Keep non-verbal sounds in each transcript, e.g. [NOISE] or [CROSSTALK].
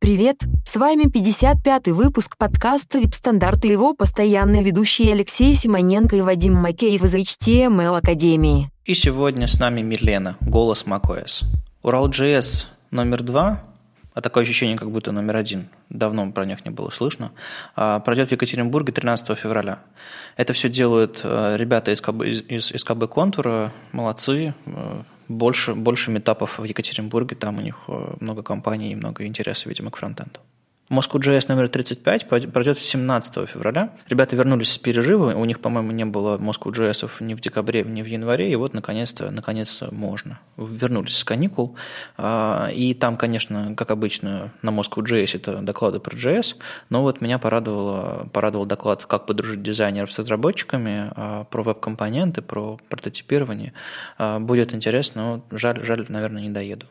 Привет! С вами 55-й выпуск подкаста «Вип-стандарты» его постоянные ведущие Алексей Симоненко и Вадим Макеев из HTML Академии. И сегодня с нами Милена, голос macOS. Урал.js номер два, а такое ощущение, как будто номер один, давно про них не было слышно, а, пройдет в Екатеринбурге 13 февраля. Это все делают э, ребята из КБ, из, из КБ Контура, молодцы, э, больше, больше метапов в Екатеринбурге, там у них э, много компаний и много интереса, видимо, к фронтенду. Moscow.js номер 35 пройдет 17 февраля. Ребята вернулись с перерыва, у них, по-моему, не было Moscow.js ни в декабре, ни в январе, и вот наконец-то наконец можно. Вернулись с каникул, а, и там, конечно, как обычно, на Moscow.js это доклады про JS, но вот меня порадовало, порадовал доклад «Как подружить дизайнеров с разработчиками», а, про веб-компоненты, про прототипирование. А, будет интересно, но жаль, жаль, наверное, не доеду.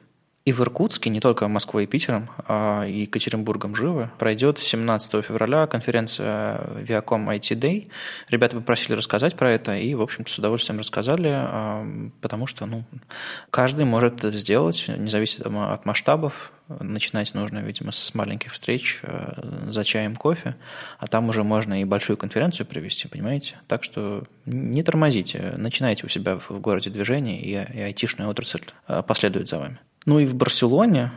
И в Иркутске, не только Москвой и Питером, а и Екатеринбургом живы, пройдет 17 февраля конференция Viacom IT Day. Ребята попросили рассказать про это, и, в общем-то, с удовольствием рассказали, а, потому что ну, каждый может это сделать, не зависит от масштабов. Начинать нужно, видимо, с маленьких встреч а, за чаем, кофе, а там уже можно и большую конференцию провести, понимаете? Так что не тормозите, начинайте у себя в городе движение, и, и айтишная отрасль а, последует за вами. Ну и в Барселоне,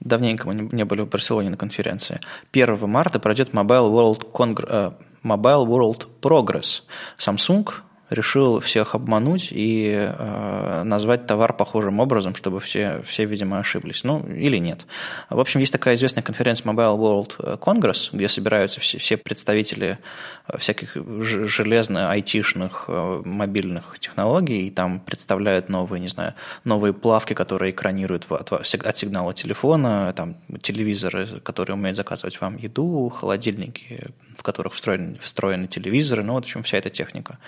давненько мы не были в Барселоне на конференции, 1 марта пройдет Mobile World, Congr... Э, Mobile World Progress. Samsung решил всех обмануть и э, назвать товар похожим образом, чтобы все, все, видимо, ошиблись. Ну, или нет. В общем, есть такая известная конференция Mobile World Congress, где собираются все, все представители э, всяких железных, айтишных, э, мобильных технологий, и там представляют новые, не знаю, новые плавки, которые экранируют от, от сигнала телефона, там телевизоры, которые умеют заказывать вам еду, холодильники, в которых встроены, встроены телевизоры, ну, вот, в общем, вся эта техника.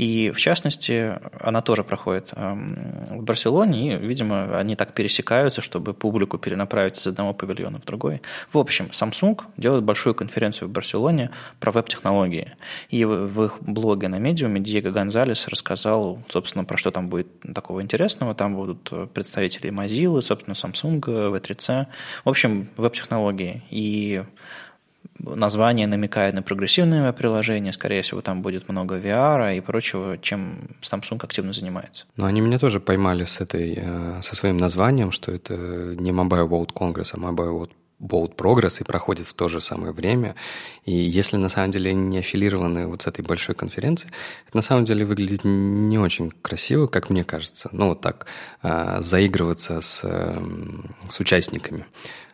И, в частности, она тоже проходит эм, в Барселоне, и, видимо, они так пересекаются, чтобы публику перенаправить из одного павильона в другой. В общем, Samsung делает большую конференцию в Барселоне про веб-технологии. И в их блоге на медиуме Диего Гонзалес рассказал, собственно, про что там будет такого интересного. Там будут представители Mozilla, собственно, Samsung, V3C. В общем, веб-технологии. И название намекает на прогрессивное приложение, скорее всего, там будет много VR и прочего, чем Samsung активно занимается. Но они меня тоже поймали с этой, э, со своим названием, что это не Mobile World Congress, а Mobile World Bold Progress и проходит в то же самое время. И если на самом деле не аффилированы вот с этой большой конференцией, это на самом деле выглядит не очень красиво, как мне кажется. Ну, вот так, э, заигрываться с, эм, с участниками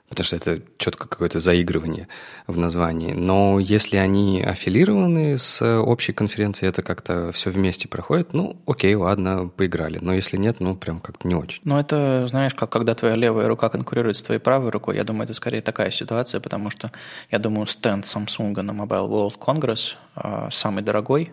потому что это четко какое-то заигрывание в названии. Но если они аффилированы с общей конференцией, это как-то все вместе проходит, ну, окей, ладно, поиграли. Но если нет, ну, прям как-то не очень. Ну, это, знаешь, как когда твоя левая рука конкурирует с твоей правой рукой, я думаю, это скорее такая ситуация, потому что, я думаю, стенд Samsung на Mobile World Congress а, самый дорогой,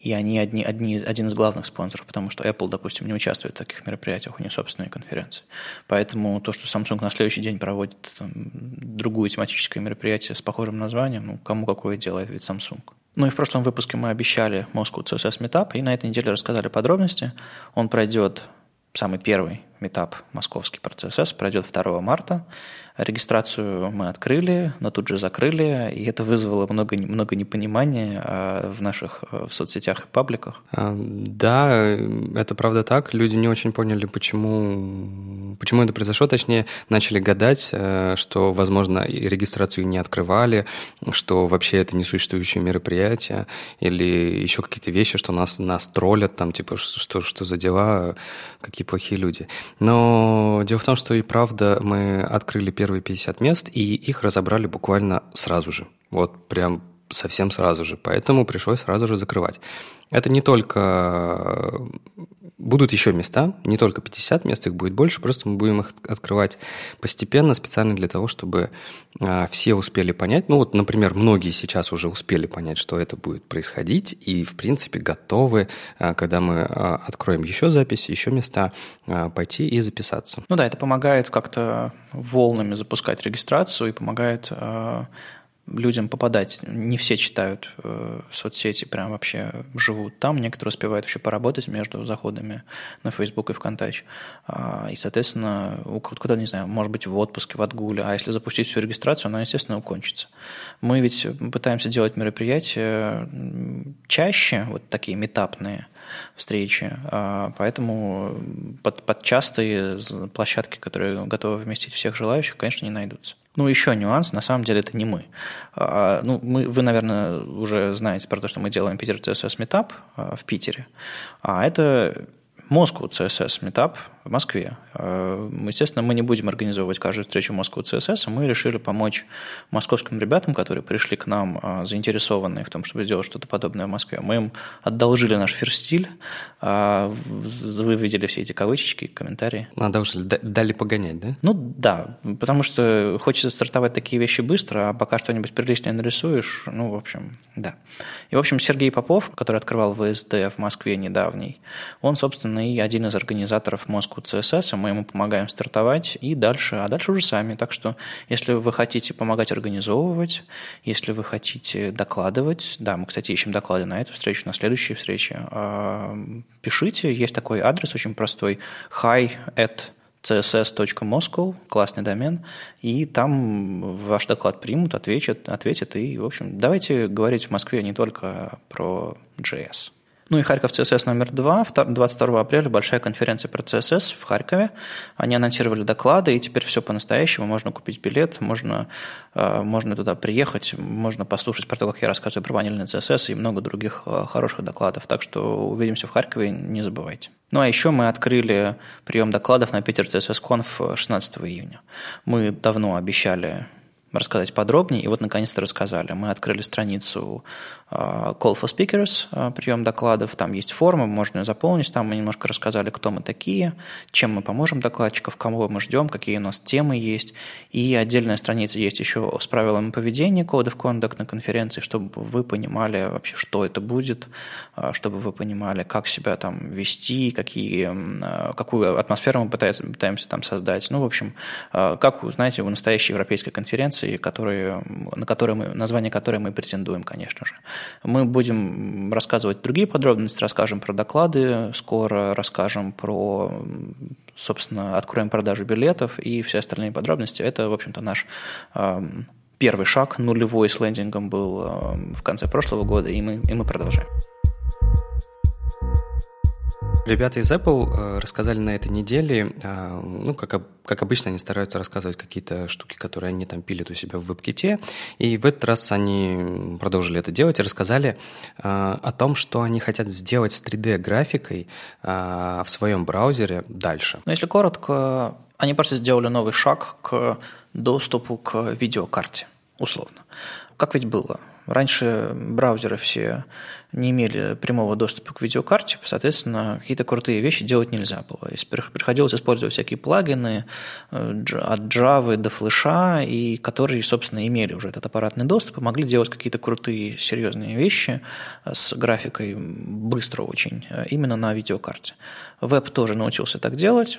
и они одни, одни, один из главных спонсоров, потому что Apple, допустим, не участвует в таких мероприятиях, у них собственные конференции. Поэтому то, что Samsung на следующий день проводит там, другую тематическое мероприятие с похожим названием, ну, кому какое дело, ведь Samsung. Ну и в прошлом выпуске мы обещали Moscow CSS Meetup, и на этой неделе рассказали подробности. Он пройдет самый первый метап московский про CSS пройдет 2 марта. Регистрацию мы открыли, но тут же закрыли, и это вызвало много, много непонимания а, в наших в соцсетях и пабликах. А, да, это правда так. Люди не очень поняли, почему, почему это произошло. Точнее, начали гадать, э, что, возможно, регистрацию не открывали, что вообще это несуществующее мероприятие, или еще какие-то вещи, что нас, нас троллят, там, типа, что, что за дела, какие плохие люди. Но дело в том, что и правда мы открыли первые 50 мест, и их разобрали буквально сразу же. Вот прям совсем сразу же. Поэтому пришлось сразу же закрывать. Это не только Будут еще места, не только 50 мест, их будет больше, просто мы будем их открывать постепенно, специально для того, чтобы а, все успели понять. Ну вот, например, многие сейчас уже успели понять, что это будет происходить, и, в принципе, готовы, а, когда мы а, откроем еще запись, еще места, пойти и записаться. Ну да, это помогает как-то волнами запускать регистрацию и помогает людям попадать. Не все читают э, соцсети, прям вообще живут там. Некоторые успевают еще поработать между заходами на Facebook и ВКонтакте. А, и, соответственно, куда, не знаю, может быть, в отпуске, в отгуле. А если запустить всю регистрацию, она, естественно, укончится. Мы ведь пытаемся делать мероприятия чаще, вот такие метапные, встречи. А, поэтому под, под частые площадки, которые готовы вместить всех желающих, конечно, не найдутся. Ну, еще нюанс, на самом деле это не мы. А, ну, мы, вы, наверное, уже знаете про то, что мы делаем Питер CSS Meetup а, в Питере. А это Moscow CSS Meetup в Москве. Э, естественно, мы не будем организовывать каждую встречу Moscow CSS, а мы решили помочь московским ребятам, которые пришли к нам э, заинтересованные в том, чтобы сделать что-то подобное в Москве. Мы им одолжили наш ферстиль, э, вы видели все эти кавычечки, комментарии. Одолжили, дали погонять, да? Ну да, потому что хочется стартовать такие вещи быстро, а пока что-нибудь приличное нарисуешь, ну, в общем, да. И, в общем, Сергей Попов, который открывал ВСД в Москве недавний, он, собственно, и один из организаторов Moscow ссылку CSS, мы ему помогаем стартовать и дальше, а дальше уже сами. Так что, если вы хотите помогать организовывать, если вы хотите докладывать, да, мы, кстати, ищем доклады на эту встречу, на следующие встречи, а, пишите, есть такой адрес очень простой, hi at css.moscow, классный домен, и там ваш доклад примут, ответят, ответят, и, в общем, давайте говорить в Москве не только про JS. Ну и Харьков CSS номер два. 22 апреля большая конференция про CSS в Харькове. Они анонсировали доклады, и теперь все по-настоящему. Можно купить билет, можно, э, можно туда приехать, можно послушать про то, как я рассказываю про ванильный CSS и много других э, хороших докладов. Так что увидимся в Харькове, не забывайте. Ну а еще мы открыли прием докладов на Питер CSS Conf 16 июня. Мы давно обещали рассказать подробнее. И вот, наконец-то, рассказали. Мы открыли страницу а, Call for Speakers, а, прием докладов. Там есть форма, можно ее заполнить. Там мы немножко рассказали, кто мы такие, чем мы поможем докладчиков, кого мы ждем, какие у нас темы есть. И отдельная страница есть еще с правилами поведения, Code of Conduct на конференции, чтобы вы понимали вообще, что это будет, а, чтобы вы понимали, как себя там вести, какие, какую атмосферу мы пытаемся, пытаемся там создать. Ну, в общем, как, знаете, в настоящей европейской конференции конференции, которые, на которые мы, название которой мы претендуем, конечно же. Мы будем рассказывать другие подробности, расскажем про доклады, скоро расскажем про, собственно, откроем продажу билетов и все остальные подробности. Это, в общем-то, наш первый шаг, нулевой с лендингом был в конце прошлого года, и мы, и мы продолжаем. Ребята из Apple э, рассказали на этой неделе, э, ну, как, как обычно, они стараются рассказывать какие-то штуки, которые они там пилят у себя в WebKit, и в этот раз они продолжили это делать и рассказали э, о том, что они хотят сделать с 3D-графикой в своем браузере дальше. Ну, если коротко, они просто сделали новый шаг к доступу к видеокарте, условно. Как ведь было? Раньше браузеры все не имели прямого доступа к видеокарте, соответственно, какие-то крутые вещи делать нельзя было. Приходилось использовать всякие плагины э, от Java до флеша, и которые, собственно, имели уже этот аппаратный доступ и могли делать какие-то крутые, серьезные вещи с графикой быстро очень, э, именно на видеокарте. Веб тоже научился так делать.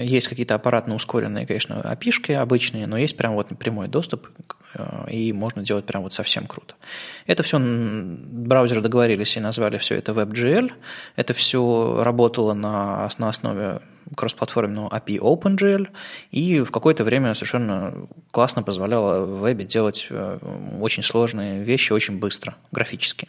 Есть какие-то аппаратно ускоренные, конечно, опишки обычные, но есть прям вот прямой доступ, э, и можно делать прям вот совсем круто. Это все браузеры договорились и назвали все это WebGL. Это все работало на, на основе кроссплатформенного API OpenGL, и в какое-то время совершенно классно позволяло в вебе делать э, очень сложные вещи очень быстро, графически.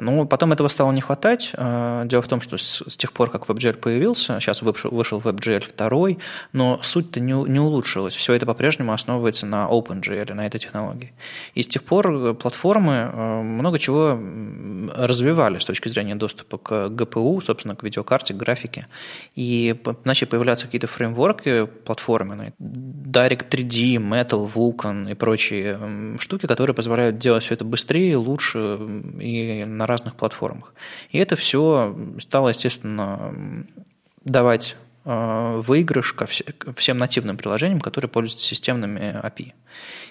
Ну, потом этого стало не хватать. А, дело в том, что с, с тех пор, как WebGL появился, сейчас вышел, вышел WebGL 2, но суть-то не, не улучшилась. Все это по-прежнему основывается на OpenGL, на этой технологии. И с тех пор платформы а, много чего развивали с точки зрения доступа к GPU, собственно, к видеокарте, к графике. И начали появляться какие-то фреймворки платформенные, Direct 3D, Metal, Vulkan и прочие штуки, которые позволяют делать все это быстрее, лучше и на разных платформах. И это все стало, естественно, давать выигрыш ко всем нативным приложениям, которые пользуются системными API.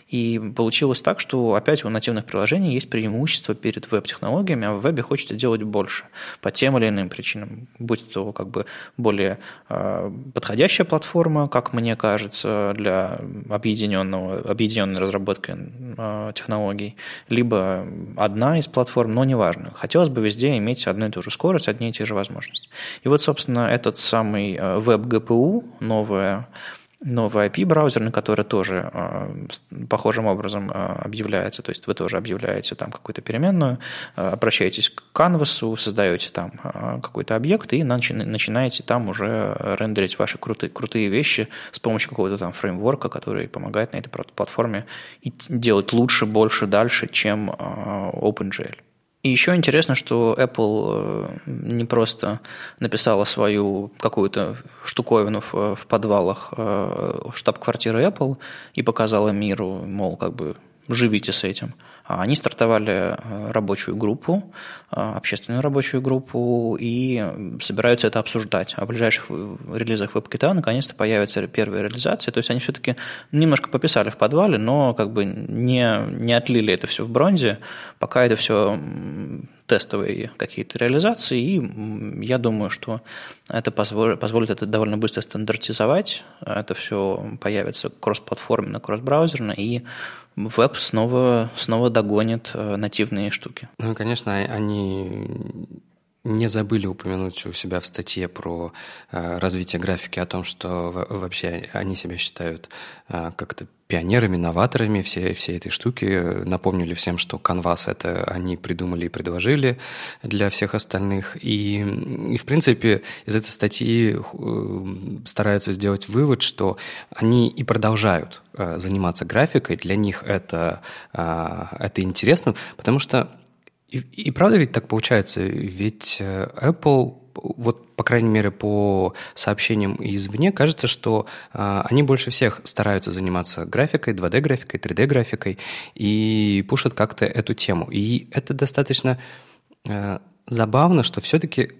И получилось так, что опять у нативных приложений есть преимущество перед веб-технологиями, а в вебе хочется делать больше по тем или иным причинам. Будь то как бы более э, подходящая платформа, как мне кажется, для объединенного, объединенной разработки э, технологий, либо одна из платформ, но неважно. Хотелось бы везде иметь одну и ту же скорость, одни и те же возможности. И вот, собственно, этот самый веб-ГПУ, новая новый IP-браузер, на который тоже э, похожим образом э, объявляется. То есть вы тоже объявляете там какую-то переменную, э, обращаетесь к канвасу, создаете там э, какой-то объект и начи- начинаете там уже рендерить ваши крутые, крутые вещи с помощью какого-то там фреймворка, который помогает на этой платформе и делать лучше, больше, дальше, чем э, OpenGL. И еще интересно, что Apple э, не просто написала свою какую-то штуковину в, в подвалах э, штаб-квартиры Apple и показала миру, мол, как бы живите с этим. А они стартовали э, рабочую группу, общественную рабочую группу, и собираются это обсуждать. А в ближайших релизах WebKit наконец-то появятся первые реализации. То есть они все-таки немножко пописали в подвале, но как бы не, не отлили это все в бронзе, пока это все тестовые какие-то реализации, и я думаю, что это позволит, позволит это довольно быстро стандартизовать, это все появится кроссплатформенно, кроссбраузерно, и веб снова, снова догонит э, нативные штуки. Ну, конечно, они не забыли упомянуть у себя в статье про э, развитие графики о том, что вообще они себя считают э, как-то пионерами, новаторами всей, всей этой штуки. Напомнили всем, что Canvas это они придумали и предложили для всех остальных. И, и в принципе, из этой статьи э, стараются сделать вывод, что они и продолжают э, заниматься графикой. Для них это, э, это интересно, потому что и, и правда ведь так получается? Ведь э, Apple, вот по крайней мере по сообщениям извне, кажется, что э, они больше всех стараются заниматься графикой, 2D-графикой, 3D-графикой и пушат как-то эту тему. И это достаточно э, забавно, что все-таки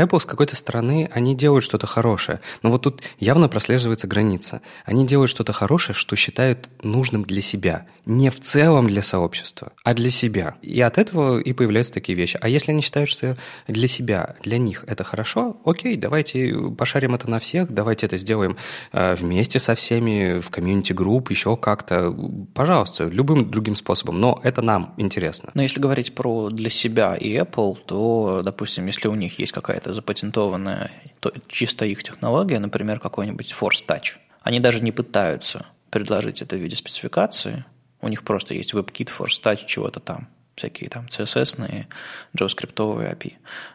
Apple с какой-то стороны, они делают что-то хорошее. Но вот тут явно прослеживается граница. Они делают что-то хорошее, что считают нужным для себя. Не в целом для сообщества, а для себя. И от этого и появляются такие вещи. А если они считают, что для себя, для них это хорошо, окей, давайте пошарим это на всех, давайте это сделаем э, вместе со всеми, в community group, еще как-то. Пожалуйста, любым другим способом. Но это нам интересно. Но если говорить про для себя и Apple, то, допустим, если у них есть какая-то какая-то запатентованная, то чисто их технология, например, какой-нибудь Force Touch, они даже не пытаются предложить это в виде спецификации. У них просто есть WebKit, Force Touch, чего-то там, всякие там CSS, JavaScript API.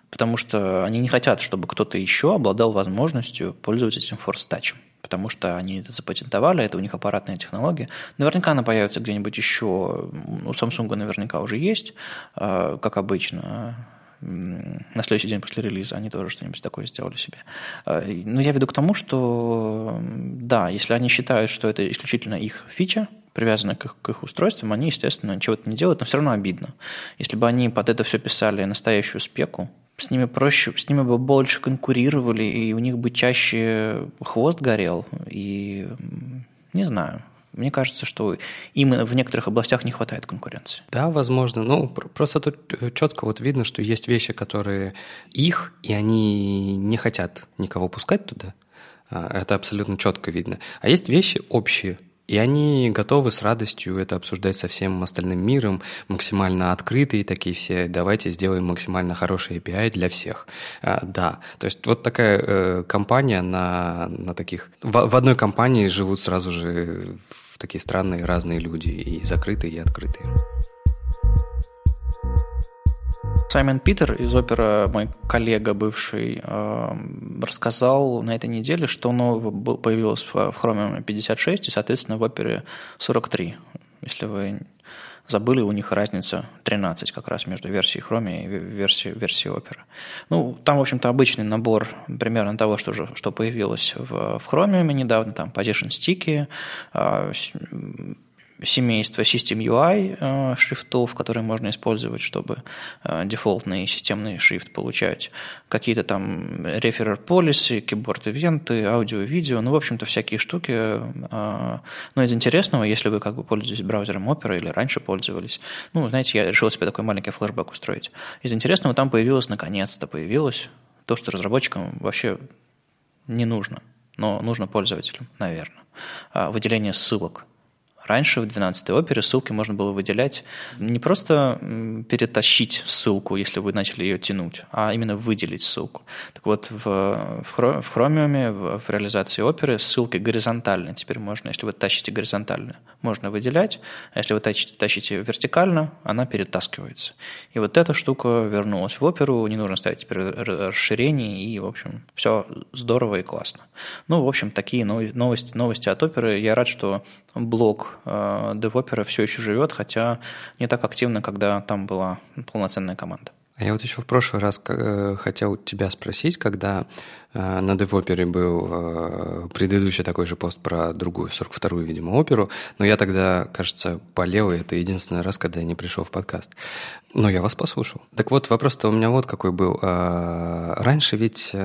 Потому что они не хотят, чтобы кто-то еще обладал возможностью пользоваться этим Force Touch. Потому что они это запатентовали, это у них аппаратная технология. Наверняка она появится где-нибудь еще. У Samsung наверняка уже есть, а, как обычно на следующий день после релиза они тоже что-нибудь такое сделали себе. А, но я веду к тому, что да, если они считают, что это исключительно их фича, привязанная к их, к их устройствам, они, естественно, чего-то не делают, но все равно обидно. Если бы они под это все писали настоящую спеку, с ними проще, с ними бы больше конкурировали, и у них бы чаще хвост горел, и не знаю, мне кажется, что им в некоторых областях не хватает конкуренции. Да, возможно. Ну, просто тут э, четко вот видно, что есть вещи, которые их, и они не хотят никого пускать туда. А, это абсолютно четко видно. А есть вещи общие, и они готовы с радостью это обсуждать со всем остальным миром, максимально открытые такие все, давайте сделаем максимально хороший API для всех. А, да, то есть вот такая э, компания на, на таких... В, в одной компании живут сразу же такие странные разные люди, и закрытые, и открытые. Саймон Питер из опера, мой коллега бывший, эм, рассказал на этой неделе, что нового появилось в Chromium 56 и, соответственно, в опере 43. Если вы забыли, у них разница 13 как раз между версией Chrome и версией, версией Opera. Ну, там, в общем-то, обычный набор примерно того, что, же, что появилось в, в Chromium недавно, там position sticky, а, семейство System UI э, шрифтов, которые можно использовать, чтобы э, дефолтный системный шрифт получать, какие-то там referer policy, keyboard-ивенты, аудио-видео, ну, в общем-то, всякие штуки. Э, но из интересного, если вы как бы пользуетесь браузером Opera или раньше пользовались, ну, знаете, я решил себе такой маленький флешбэк устроить. Из интересного там появилось, наконец-то появилось то, что разработчикам вообще не нужно, но нужно пользователям, наверное. Выделение ссылок – Раньше в 12-й опере ссылки можно было выделять не просто перетащить ссылку, если вы начали ее тянуть, а именно выделить ссылку. Так вот, в, в Chromium, в, в реализации оперы ссылки горизонтально. Теперь можно, если вы тащите горизонтально, можно выделять, а если вы тащите, тащите вертикально, она перетаскивается. И вот эта штука вернулась в оперу, не нужно ставить теперь расширение, и, в общем, все здорово и классно. Ну, в общем, такие новости, новости от оперы. Я рад, что блог э, DevOpera все еще живет, хотя не так активно, когда там была полноценная команда. А я вот еще в прошлый раз э, хотел тебя спросить, когда э, на DevOpera был предыдущий такой же пост про другую, 42-ю, видимо, оперу, но я тогда, кажется, болел, и это единственный раз, когда я не пришел в подкаст. Но я вас послушал. Так вот, вопрос-то у меня вот какой был. Раньше ведь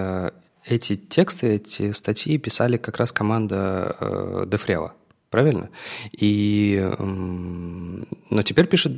эти тексты, эти статьи писали как раз команда Дефрева правильно? И, но теперь пишут,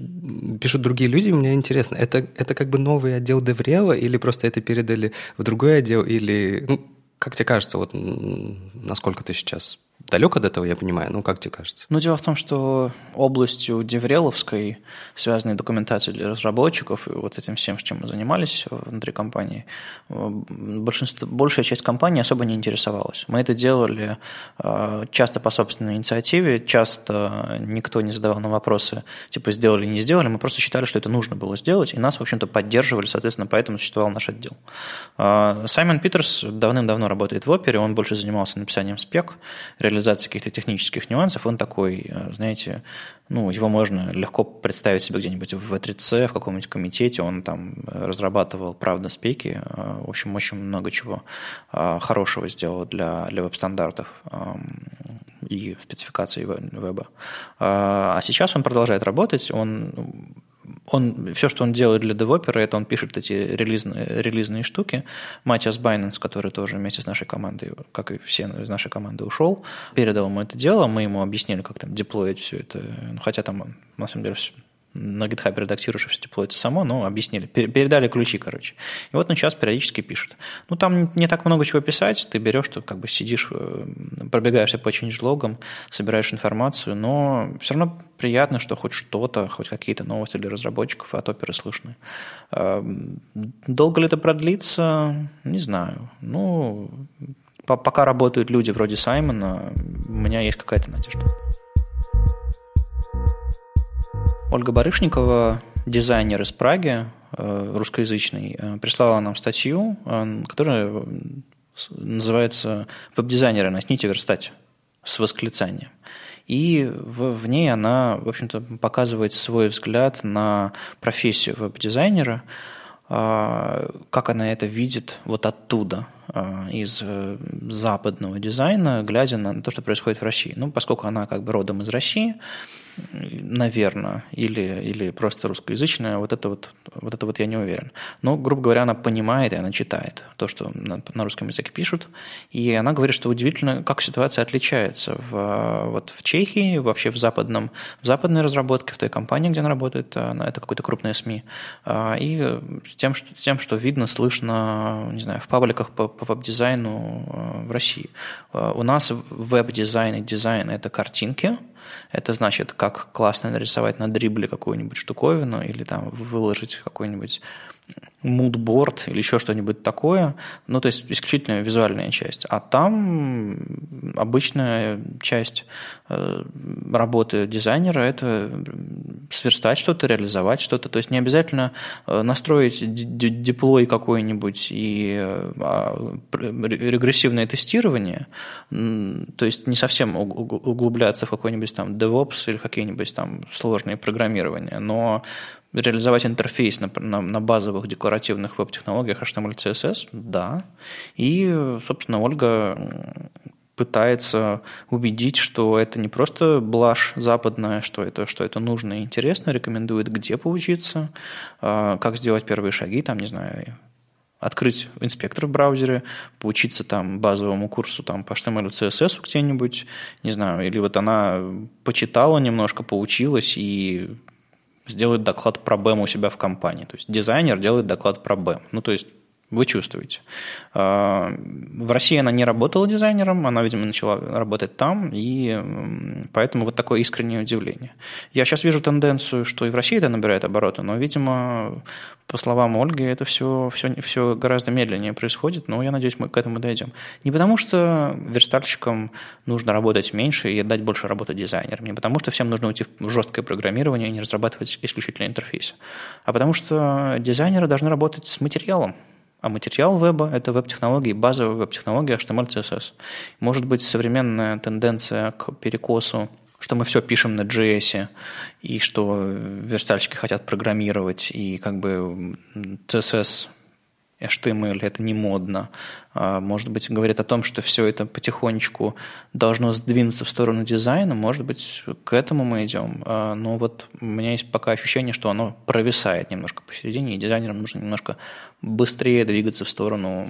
пишут другие люди, мне интересно, это, это как бы новый отдел Деврела или просто это передали в другой отдел, или, ну, как тебе кажется, вот насколько ты сейчас далеко до этого, я понимаю, ну как тебе кажется? Ну, дело в том, что областью Девреловской, связанной документацией для разработчиков и вот этим всем, чем мы занимались внутри компании, большинство, большая часть компании особо не интересовалась. Мы это делали э, часто по собственной инициативе, часто никто не задавал нам вопросы, типа сделали, не сделали, мы просто считали, что это нужно было сделать, и нас, в общем-то, поддерживали, соответственно, поэтому существовал наш отдел. Э, Саймон Питерс давным-давно работает в опере, он больше занимался написанием спек, реализации каких-то технических нюансов, он такой, э, знаете, ну, его можно легко представить себе где-нибудь в V3C, в каком-нибудь комитете, он там разрабатывал, правда, спеки, э, в общем, очень много чего э, хорошего сделал для, для веб-стандартов эм, и спецификации веба. А сейчас он продолжает работать, он он, все, что он делает для девопера, это он пишет эти релизные, релизные штуки. Матиас Байненс, который тоже вместе с нашей командой, как и все из нашей команды, ушел, передал ему это дело, мы ему объяснили, как там деплоить все это. Ну, хотя там, на самом деле, на GitHub редактируешь, все деплоится само, но объяснили, передали ключи, короче. И вот он сейчас периодически пишет. Ну, там не так много чего писать, ты берешь, ты как бы сидишь, э, пробегаешься по change-логам, собираешь информацию, но все равно приятно, что хоть что-то, хоть какие-то новости для разработчиков от оперы слышны. А, долго ли это продлится? Не знаю. Ну, пока работают люди вроде Саймона, у меня есть какая-то надежда. Ольга Барышникова, дизайнер из Праги, э, русскоязычный, э, прислала нам статью, э, которая называется «Веб-дизайнеры, начните верстать» с восклицанием. И в, в ней она, в общем-то, показывает свой взгляд на профессию веб-дизайнера, как она это видит вот оттуда, из западного дизайна, глядя на то, что происходит в России. Ну, поскольку она как бы родом из России, наверное, или, или просто русскоязычная, вот это вот, вот это вот я не уверен. Но, грубо говоря, она понимает и она читает то, что на, на русском языке пишут, и она говорит, что удивительно, как ситуация отличается в, вот в Чехии, вообще в, западном, в западной разработке, в той компании, где она работает, она, это какой-то крупный СМИ, а, и тем что, тем, что видно, слышно, не знаю, в пабликах по, по веб-дизайну а, в России. А, у нас веб-дизайн и дизайн – это картинки – это значит, как классно нарисовать на Dribbble какую-нибудь штуковину или там выложить какой-нибудь moodboard или еще что-нибудь такое, ну, то есть исключительно визуальная часть. А там обычная часть э, работы дизайнера – это сверстать что-то, реализовать что-то. То есть не обязательно э, настроить deploy какой-нибудь и э, а, регрессивное тестирование, то есть не совсем углубляться в какой-нибудь там DevOps или какие-нибудь там сложные программирования, но реализовать интерфейс на, на, на базовых декларативных веб-технологиях HTML, CSS, да. И, собственно, Ольга пытается убедить, что это не просто блажь западная, что это, что это нужно и интересно, рекомендует, где поучиться, а, как сделать первые шаги, там, не знаю, открыть инспектор в браузере, поучиться там базовому курсу там, по HTML, CSS где-нибудь, не знаю, или вот она почитала немножко, поучилась и сделает доклад про BEM у себя в компании. То есть дизайнер делает доклад про BEM. Ну, то есть вы чувствуете. А, в России она не работала дизайнером, она, видимо, начала работать там, и поэтому вот такое искреннее удивление. Я сейчас вижу тенденцию, что и в России это набирает обороты, но, видимо, по словам Ольги, это все, все, все гораздо медленнее происходит, но я надеюсь, мы к этому дойдем. Не потому, что верстальщикам нужно работать меньше и отдать больше работы дизайнерам, не потому, что всем нужно уйти в жесткое программирование и не разрабатывать исключительно интерфейс, а потому что дизайнеры должны работать с материалом, а материал веба – это веб-технологии, базовая веб-технология HTML, CSS. Может быть, современная тенденция к перекосу что мы все пишем на JS, и что верстальщики хотят программировать, и как бы CSS HTML, это не модно. А, может быть, говорит о том, что все это потихонечку должно сдвинуться в сторону дизайна. Может быть, к этому мы идем. А, но вот у меня есть пока ощущение, что оно провисает немножко посередине, и дизайнерам нужно немножко быстрее двигаться в сторону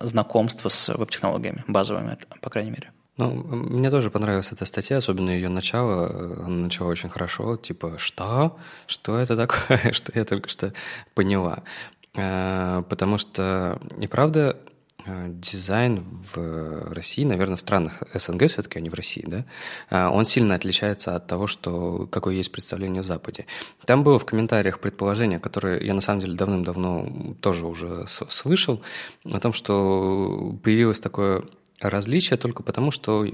знакомства с веб-технологиями, базовыми, по крайней мере. Ну, мне тоже понравилась эта статья, особенно ее начало. Она начала очень хорошо, типа, что? Что это такое? [LAUGHS] что я только что поняла. Э, потому что, и правда, э, дизайн в России, наверное, в странах СНГ все-таки, а не в России, да, э, он сильно отличается от того, что, какое есть представление в Западе. Там было в комментариях предположение, которое я на самом деле давным-давно тоже уже слышал, о том, что появилось такое различие только потому, что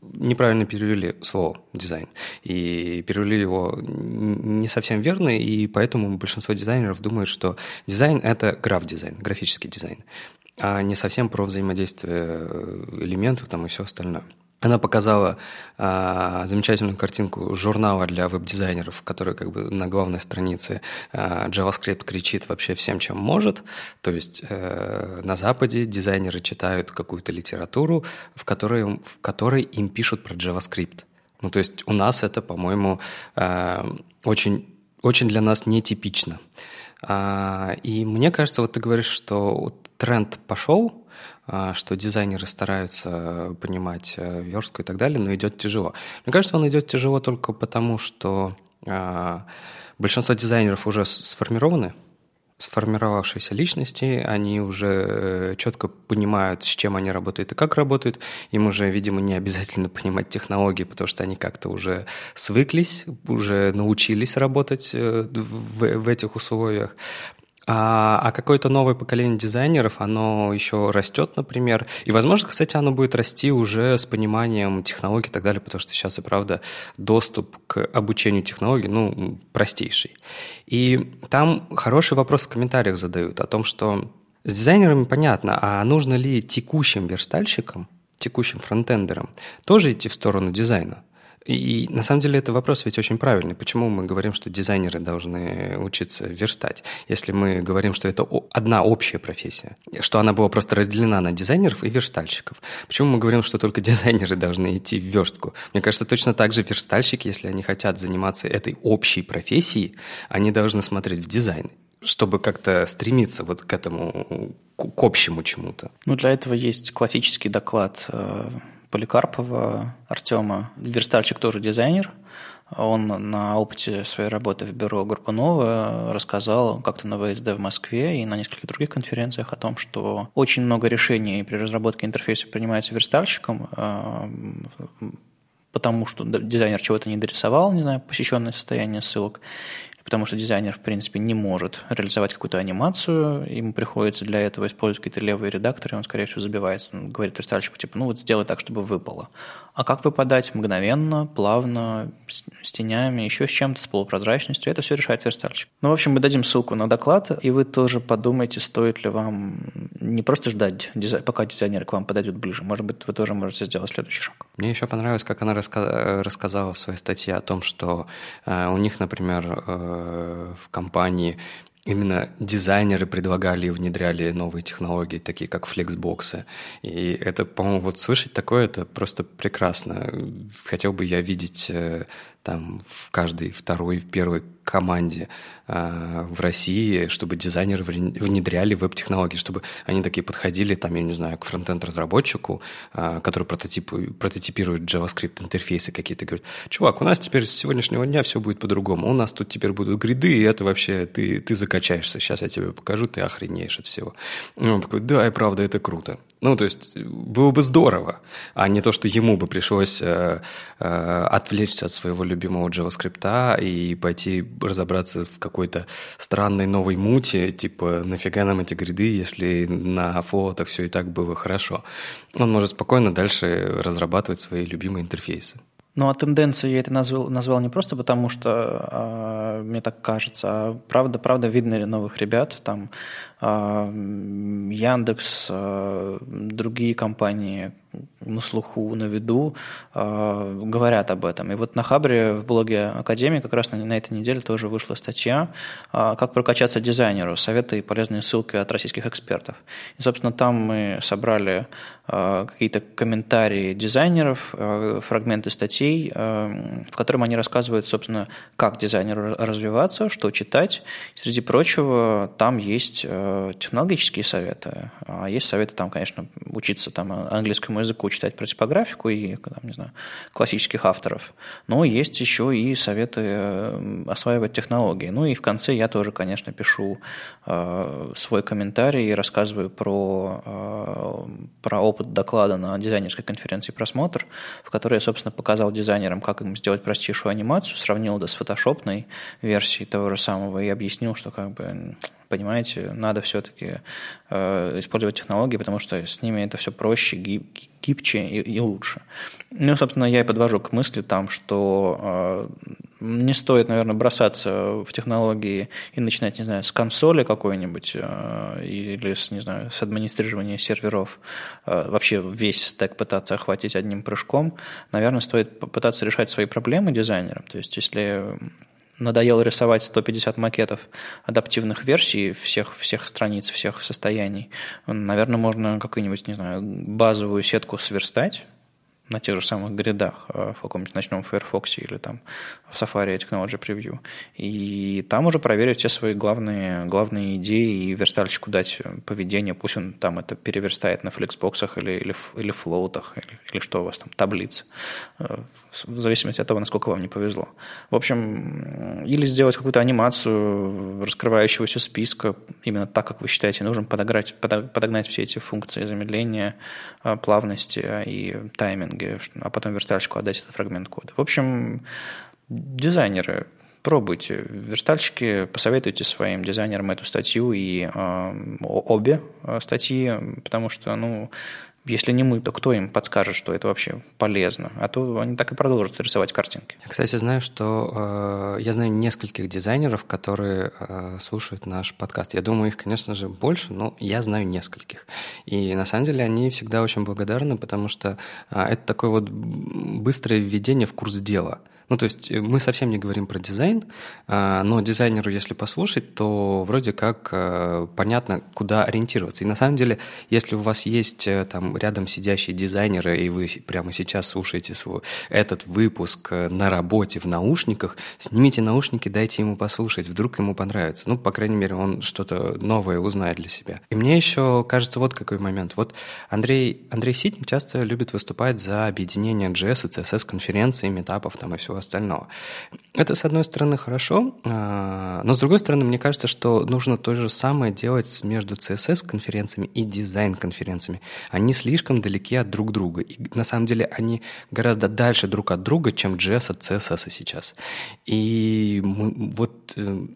неправильно перевели слово дизайн. И перевели его не совсем верно, и поэтому большинство дизайнеров думают, что дизайн – это граф-дизайн, графический дизайн, а не совсем про взаимодействие элементов там и все остальное. Она показала а, замечательную картинку журнала для веб-дизайнеров, который как бы на главной странице а, JavaScript кричит вообще всем, чем может. То есть а, на Западе дизайнеры читают какую-то литературу, в которой, в которой им пишут про JavaScript. Ну, то есть у нас это, по-моему, а, очень, очень для нас нетипично. А, и мне кажется, вот ты говоришь, что тренд пошел, что дизайнеры стараются понимать э, верстку и так далее, но идет тяжело. Мне кажется, он идет тяжело только потому, что а, большинство дизайнеров уже сформированы, сформировавшиеся личности, они уже э, четко понимают, с чем они работают и как работают. Им уже, видимо, не обязательно понимать технологии, потому что они как-то уже свыклись, уже научились работать э, в, в этих условиях. А, а какое-то новое поколение дизайнеров, оно еще растет, например. И, возможно, кстати, оно будет расти уже с пониманием технологий и так далее, потому что сейчас и правда доступ к обучению технологий, ну, простейший. И там хороший вопрос в комментариях задают о том, что с дизайнерами понятно, а нужно ли текущим верстальщикам, текущим фронтендерам тоже идти в сторону дизайна? И на самом деле это вопрос ведь очень правильный. Почему мы говорим, что дизайнеры должны учиться верстать, если мы говорим, что это одна общая профессия, что она была просто разделена на дизайнеров и верстальщиков? Почему мы говорим, что только [LAUGHS] дизайнеры должны идти в верстку? Мне кажется, точно так же верстальщики, если они хотят заниматься этой общей профессией, они должны смотреть в дизайн чтобы как-то стремиться вот к этому, к общему чему-то. Ну, для этого есть классический доклад э, Поликарпова Артема. Верстальщик тоже дизайнер. Он на опыте своей работы в бюро Горбунова рассказал как-то на ВСД в Москве и на нескольких других конференциях о том, что очень много решений при разработке интерфейса принимается верстальщиком, э, потому что дизайнер чего-то не дорисовал, не знаю, посещенное состояние ссылок, потому что дизайнер, в принципе, не может реализовать какую-то анимацию, ему приходится для этого использовать какие-то левые редакторы, он, скорее всего, забивается. Он говорит рестайлщику, типа, ну вот сделай так, чтобы выпало. А как выпадать? Мгновенно, плавно, с тенями, еще с чем-то, с полупрозрачностью. Это все решает верстальщик. Ну, в общем, мы дадим ссылку на доклад, и вы тоже подумайте, стоит ли вам не просто ждать, пока дизайнеры к вам подойдут ближе. Может быть, вы тоже можете сделать следующий шаг. Мне еще понравилось, как она рассказала в своей статье о том, что э, у них, например, э, в компании именно дизайнеры предлагали и внедряли новые технологии, такие как флексбоксы. И это, по-моему, вот слышать такое, это просто прекрасно. Хотел бы я видеть э, там в каждой второй, в первой команде э, в России, чтобы дизайнеры внедряли веб-технологии, чтобы они такие подходили, там, я не знаю, к фронтенд-разработчику, э, который прототип, прототипирует JavaScript интерфейсы какие-то, говорит, чувак, у нас теперь с сегодняшнего дня все будет по-другому, у нас тут теперь будут гриды, и это вообще, ты, ты закачаешься, сейчас я тебе покажу, ты охренеешь от всего. И он такой, да, и правда, это круто. Ну, то есть, было бы здорово, а не то, что ему бы пришлось э, э, отвлечься от своего любимого JavaScript и пойти разобраться в какой-то странной новой муте, типа, нафига нам эти гриды, если на флотах все и так было хорошо. Он может спокойно дальше разрабатывать свои любимые интерфейсы. Ну, а тенденции я это назвал, назвал не просто потому, что а, мне так кажется, а правда, правда видно новых ребят, там а, Яндекс, а, другие компании, на слуху, на виду, э, говорят об этом. И вот на Хабре в блоге Академии как раз на, на этой неделе тоже вышла статья э, «Как прокачаться дизайнеру. Советы и полезные ссылки от российских экспертов». И, собственно, там мы собрали э, какие-то комментарии дизайнеров, фрагменты статей, в которых они рассказывают, собственно, как дизайнеру развиваться, что читать. И, среди прочего, там есть технологические советы, а есть советы там, конечно, учиться там английскому языку читать про типографику и, там, не знаю, классических авторов. Но есть еще и советы э, осваивать технологии. Ну и в конце я тоже, конечно, пишу э, свой комментарий и рассказываю про, э, про опыт доклада на дизайнерской конференции «Просмотр», в которой я, собственно, показал дизайнерам, как им сделать простейшую анимацию, сравнил это с фотошопной версией того же самого и объяснил, что как бы понимаете, надо все-таки э, использовать технологии, потому что с ними это все проще, гиб, гибче и, и лучше. Ну, собственно, я и подвожу к мысли там, что э, не стоит, наверное, бросаться в технологии и начинать, не знаю, с консоли какой-нибудь э, или, с, не знаю, с администрирования серверов, э, вообще весь стек пытаться охватить одним прыжком. Наверное, стоит попытаться решать свои проблемы дизайнером. То есть, если надоело рисовать 150 макетов адаптивных версий всех, всех страниц, всех состояний, наверное, можно какую-нибудь, не знаю, базовую сетку сверстать, на тех же самых гридах э, в каком-нибудь ночном Firefox или там в Safari Technology Preview. И там уже проверить все свои главные, главные идеи и верстальщику дать поведение, пусть он там это переверстает на флексбоксах или, или, или флоутах, или, или что у вас там, таблиц, э, в зависимости от того, насколько вам не повезло. В общем, или сделать какую-то анимацию раскрывающегося списка, именно так, как вы считаете нужным, подогнать, подогнать все эти функции замедления, э, плавности и тайминга тайминге, а потом верстальщику отдать этот фрагмент кода. В общем, дизайнеры, пробуйте. Верстальщики, посоветуйте своим дизайнерам эту статью и э, обе статьи, потому что, ну, если не мы, то кто им подскажет, что это вообще полезно? А то они так и продолжат рисовать картинки. Я, кстати, знаю, что э, я знаю нескольких дизайнеров, которые э, слушают наш подкаст. Я думаю, их, конечно же, больше, но я знаю нескольких. И на самом деле они всегда очень благодарны, потому что э, это такое вот быстрое введение в курс дела – ну, то есть э, мы совсем не говорим про дизайн, а, но дизайнеру, если послушать, то вроде как э, понятно, куда ориентироваться. И на самом деле, если у вас есть э, там рядом сидящие дизайнеры, и вы прямо сейчас слушаете свой, этот выпуск на работе в наушниках, снимите наушники, дайте ему послушать, вдруг ему понравится. Ну, по крайней мере, он что-то новое узнает для себя. И мне еще кажется вот какой момент. Вот Андрей, Андрей Ситник часто любит выступать за объединение JS и CSS конференций, метапов там и всего остального. Это, с одной стороны, хорошо, а, но с другой стороны, мне кажется, что нужно то же самое делать между CSS-конференциями и дизайн-конференциями. Они слишком далеки от друг друга. И на самом деле они гораздо дальше друг от друга, чем JS от CSS сейчас. И мы, вот э,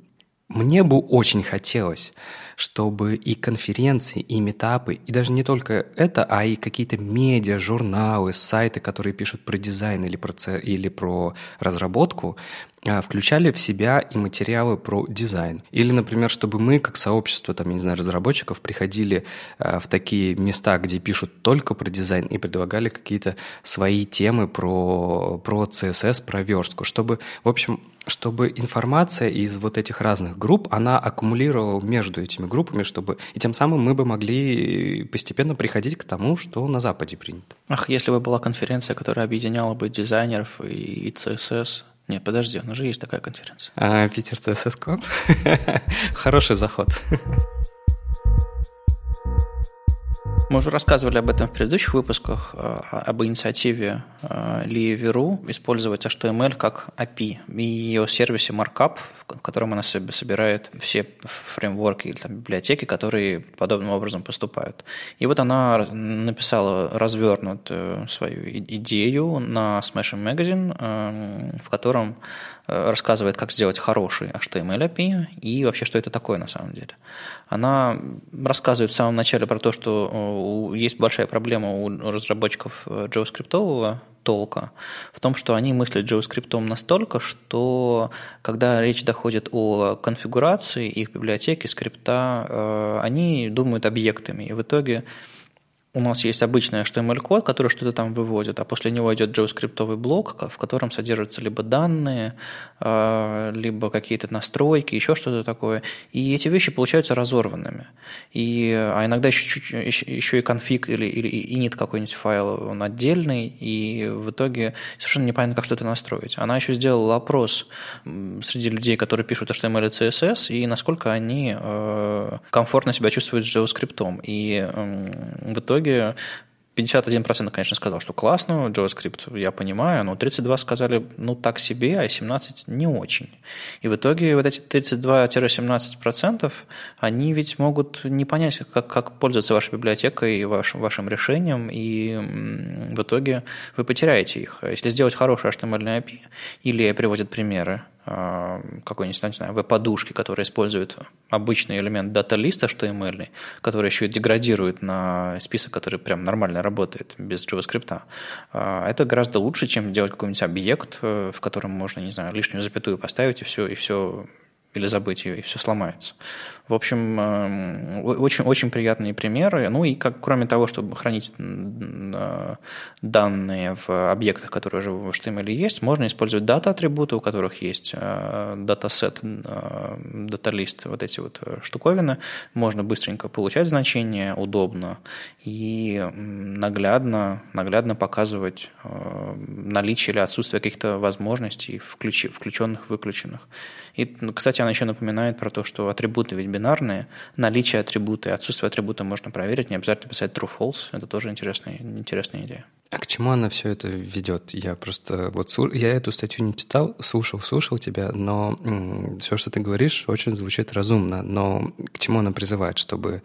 мне бы очень хотелось, чтобы и конференции, и метапы, и даже не только это, а и какие-то медиа, журналы, сайты, которые пишут про дизайн или про, или про разработку, а, включали в себя и материалы про дизайн. Или, например, чтобы мы, как сообщество, там, я не знаю, разработчиков, приходили а, в такие места, где пишут только про дизайн, и предлагали какие-то свои темы про, про CSS, про верстку, чтобы, в общем, чтобы информация из вот этих разных групп, она аккумулировала между этими группами, чтобы... И тем самым мы бы могли постепенно приходить к тому, что на Западе принято. Ах, если бы была конференция, которая объединяла бы дизайнеров и, CSS, нет, подожди, у нас же есть такая конференция. А, Питер CSS [LAUGHS] Хороший заход. [LAUGHS] Мы уже рассказывали об этом в предыдущих выпусках, э, об инициативе э, Live.ru использовать HTML как API и ее сервисе Markup, в котором она собирает все фреймворки или там, библиотеки, которые подобным образом поступают. И вот она написала развернутую свою идею на Smashing Magazine, э, в котором рассказывает, как сделать хороший HTML API и вообще, что это такое на самом деле. Она рассказывает в самом начале про то, что есть большая проблема у разработчиков JavaScript толка в том, что они мыслят JavaScript настолько, что когда речь доходит о конфигурации их библиотеки, скрипта, э, они думают объектами. И в итоге у нас есть обычный HTML-код, который что-то там выводит, а после него идет JavaScript блок, в котором содержатся либо данные, а, либо какие-то настройки, еще что-то такое. И эти вещи получаются разорванными. И, а иногда еще, еще, еще и конфиг или, или init какой-нибудь файл, он отдельный, и в итоге совершенно непонятно, как что-то настроить. Она еще сделала опрос среди людей, которые пишут HTML и CSS, и насколько они э, комфортно себя чувствуют с JavaScript. И в итоге итоге 51% конечно, сказал, что классно, JavaScript я понимаю, но 32 сказали, ну, так себе, а 17 не очень. И в итоге вот эти 32-17% они ведь могут не понять, как, как пользоваться вашей библиотекой и вашим, вашим решением, и в итоге вы потеряете их. Если сделать хороший HTML API, или приводят примеры, а, какой-нибудь, не знаю, веб-подушки, которая использует обычный элемент дата-листа HTML, который еще и деградирует на список, который прям нормально работает без JavaScript. А, это гораздо лучше, чем делать какой-нибудь объект, э, в котором можно, не знаю, лишнюю запятую поставить и все, и все или забыть ее, и все сломается. В общем, эм, очень, очень приятные примеры. Ну и как, кроме того, чтобы хранить э, данные в объектах, которые уже в HTML есть, можно использовать дата-атрибуты, у которых есть э, датасет, э, дата-лист, вот эти вот штуковины. Можно быстренько получать значения, удобно и наглядно, наглядно показывать наличие или отсутствие каких-то возможностей, включенных, выключенных. И, ну, кстати, она еще напоминает про то, что атрибуты ведь бинарные, наличие атрибута и отсутствие атрибута можно проверить, не обязательно писать true-false, это тоже интересная, интересная идея. А к чему она все это ведет? Я просто вот я эту статью не читал, слушал, слушал тебя, но все, что ты говоришь, очень звучит разумно. Но к чему она призывает, чтобы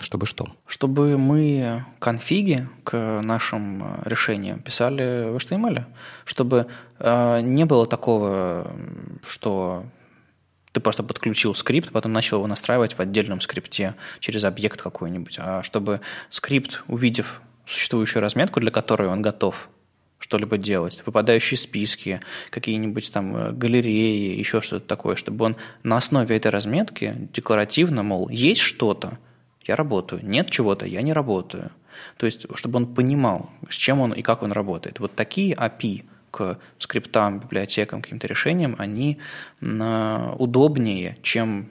чтобы что? Чтобы мы конфиги к нашим э, решениям писали в HTML. Чтобы э, не было такого, что ты просто подключил скрипт, потом начал его настраивать в отдельном скрипте через объект какой-нибудь, а чтобы скрипт, увидев существующую разметку, для которой он готов что-либо делать, выпадающие списки, какие-нибудь там э, галереи, еще что-то такое, чтобы он на основе этой разметки декларативно, мол, есть что-то, я работаю, нет чего-то, я не работаю. То есть, чтобы он понимал, с чем он и как он работает. Вот такие API – к скриптам, библиотекам, каким-то решениям, они удобнее, чем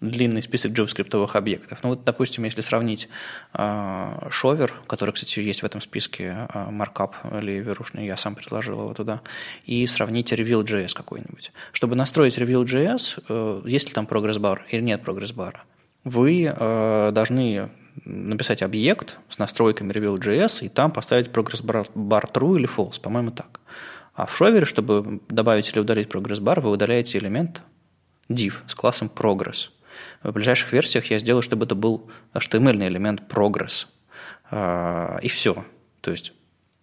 длинный список JavaScript объектов. Ну вот, допустим, если сравнить шовер, а, который, кстати, есть в этом списке, маркап или верушный, я сам предложил его туда, и сравнить Reveal.js какой-нибудь. Чтобы настроить Reveal.js, э, есть ли там прогресс-бар или нет прогресс-бара, вы э, должны написать объект с настройками Reveal.js и там поставить прогресс-бар true или false, по-моему, так. А в шовере, чтобы добавить или удалить прогресс-бар, вы удаляете элемент div с классом progress. В ближайших версиях я сделаю, чтобы это был HTML элемент progress. А, и все. То есть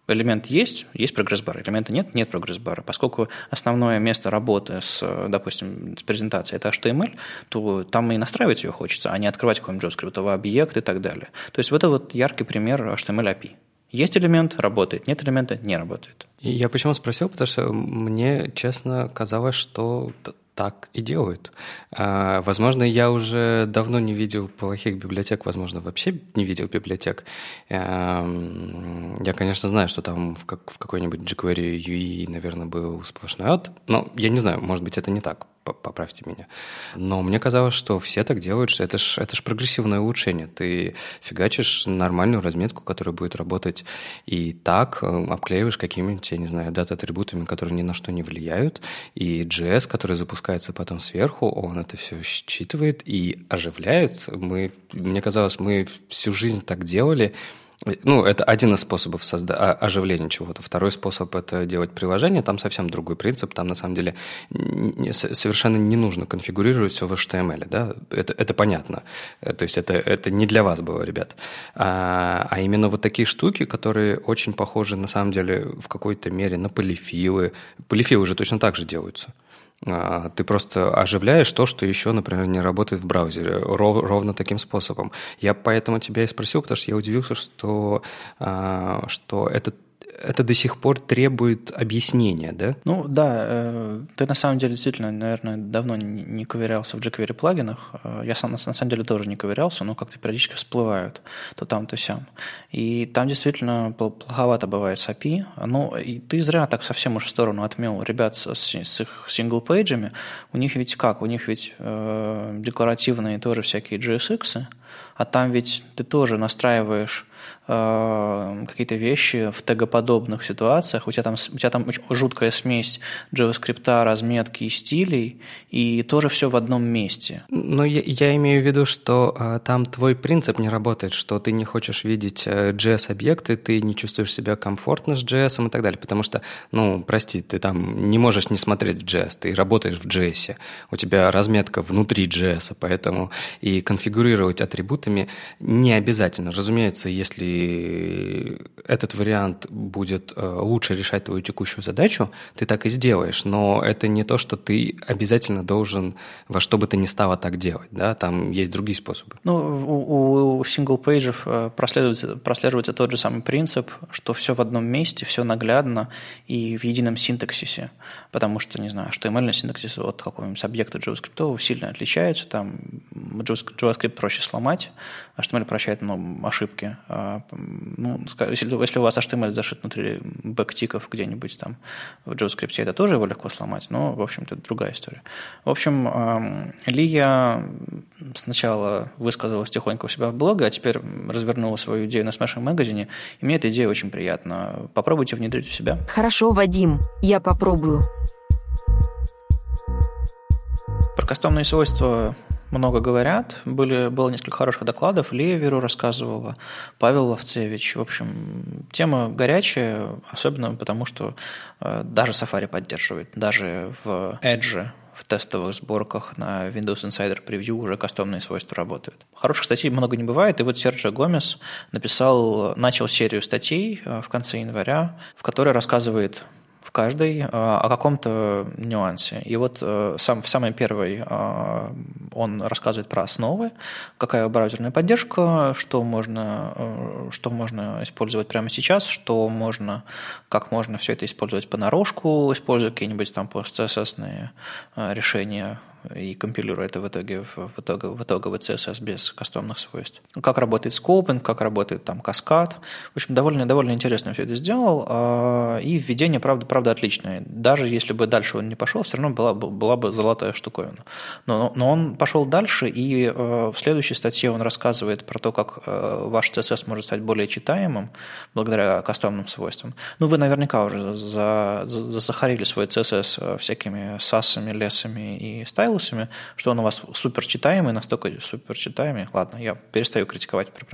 элемент есть, есть прогресс-бар, элемента нет, нет прогресс-бара. Поскольку основное место работы с, допустим, с презентацией – это HTML, то там и настраивать ее хочется, а не открывать какой-нибудь JavaScript объект и так далее. То есть это вот яркий пример HTML API. Есть элемент – работает, нет элемента – не работает. Я почему спросил, потому что мне, честно, казалось, что так и делают. А, возможно, я уже давно не видел плохих библиотек, возможно, вообще не видел библиотек. Эм, я, конечно, знаю, что там в, как, в какой-нибудь jQuery UI, наверное, был сплошной ад, но я не знаю, может быть, это не так. Поправьте меня. Но мне казалось, что все так делают, что это ж, это ж прогрессивное улучшение. Ты фигачишь нормальную разметку, которая будет работать и так, э, обклеиваешь какими-нибудь, я не знаю, дата-атрибутами, которые ни на что не влияют, и JS, который запускается потом сверху, он это все считывает и оживляет. Мы, мне казалось, мы всю жизнь так делали, ну, это один из способов созда- а, оживления чего-то. Второй способ – это делать приложение. Там совсем другой принцип. Там, на самом деле, совершенно не нужно конфигурировать все в HTML. Да? Это, это понятно. Э, то есть это, это не для вас было, ребят. А, а именно вот такие штуки, которые очень похожи, на самом деле, в какой-то мере на полифилы. Полифилы же точно так же делаются. А, ты просто оживляешь то, что еще, например, не работает в браузере, ров, ровно таким способом. Я поэтому тебя и спросил, потому что я удивился, что, а, что этот это до сих пор требует объяснения, да? Ну да, э, ты на самом деле действительно, наверное, давно не ковырялся в jQuery плагинах. Э, я сам на самом деле тоже не ковырялся, но как-то периодически всплывают то там, то сям. И там действительно плоховато бывает с API. Ну и ты зря так совсем уж в сторону отмел ребят с, с их сингл-пейджами. У них ведь как? У них ведь э, декларативные тоже всякие JSX, а там ведь ты тоже настраиваешь э, какие-то вещи в тегоподобных ситуациях, у тебя, там, у тебя там жуткая смесь JavaScript, разметки и стилей, и тоже все в одном месте. Но я, я имею в виду, что э, там твой принцип не работает, что ты не хочешь видеть э, JS-объекты, ты не чувствуешь себя комфортно с JS и так далее, потому что, ну, прости, ты там не можешь не смотреть в JS, ты работаешь в JS, у тебя разметка внутри JS, поэтому и конфигурировать атрибутами не обязательно. Разумеется, если этот вариант будет э, лучше решать твою текущую задачу, ты так и сделаешь, но это не то, что ты обязательно должен во что бы то ни стало так делать, да, там есть другие способы. Ну, у, у single page ев э, прослеживается, прослеживается тот же самый принцип, что все в одном месте, все наглядно и в едином синтаксисе, потому что, не знаю, что HTML синтаксис от какого-нибудь объекта JavaScript сильно отличается, там JavaScript проще сломать, HTML прощает ну, ошибки. Ну, если, у вас HTML зашит внутри backtick ов где-нибудь там в JavaScript, это тоже его легко сломать, но, в общем-то, это другая история. В общем, Лия сначала высказалась тихонько у себя в блоге, а теперь развернула свою идею на Smash Magazine, и мне эта идея очень приятна. Попробуйте внедрить у себя. Хорошо, Вадим, я попробую. Про кастомные свойства много говорят. Были, было несколько хороших докладов. Леверу рассказывала, Павел Ловцевич. В общем, тема горячая, особенно потому, что э, даже Safari поддерживает. Даже в Edge в тестовых сборках на Windows Insider Preview уже кастомные свойства работают. Хороших статей много не бывает, и вот Серджио Гомес написал, начал серию статей э, в конце января, в которой рассказывает каждой а, о каком-то нюансе. И вот э, сам, в самой первой а, он рассказывает про основы, какая браузерная поддержка, что можно, э, что можно использовать прямо сейчас, что можно, как можно все это использовать понарошку, используя какие-нибудь там пост-CSS э, решения и компилирую это в итоге в, итоге, в итоговый CSS без кастомных свойств. Как работает скопинг, как работает там каскад. В общем, довольно, довольно интересно все это сделал. А, и введение, правда, правда отличное. Даже если бы дальше он не пошел, все равно была, была бы золотая штуковина. Но, но он пошел дальше, и э, в следующей статье он рассказывает про то, как э, ваш CSS может стать более читаемым благодаря кастомным свойствам. Ну, вы наверняка уже за, за, засахарили свой CSS всякими сасами, лесами и стайлами, стилусами, что он у вас супер читаемый, настолько супер читаемый. Ладно, я перестаю критиковать про.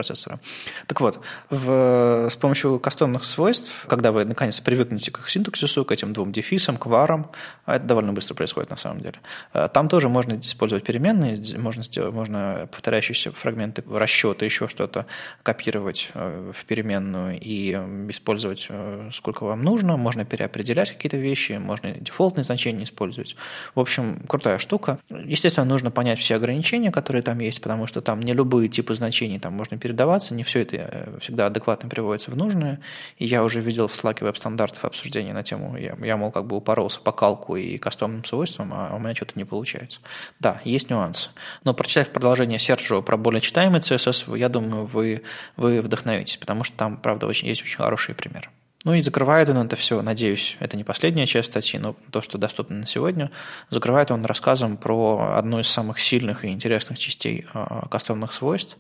Так вот, в, с помощью кастомных свойств, когда вы наконец привыкнете к их синтаксису, к этим двум дефисам, к варам, а это довольно быстро происходит на самом деле, э, там тоже можно использовать переменные, можно, сделать, можно повторяющиеся фрагменты расчета, еще что-то копировать э, в переменную и использовать э, сколько вам нужно, можно переопределять какие-то вещи, можно дефолтные значения использовать. В общем, крутая штука. Естественно, нужно понять все ограничения, которые там есть, потому что там не любые типы значений там можно передаваться, не все это э, всегда адекватно приводится в нужное. И я уже видел в Slack веб-стандартов обсуждения на тему, я, я, мол, как бы упоролся по калку и кастомным свойствам, а у меня что-то не получается. Да, есть нюансы. Но прочитав продолжение Серджио про более читаемый CSS, я думаю, вы, вы вдохновитесь, потому что там, правда, очень, есть очень хорошие примеры. Ну и закрывает он это все, надеюсь, это не последняя часть статьи, но то, что доступно на сегодня, закрывает он рассказом про одну из самых сильных и интересных частей а, кастомных свойств,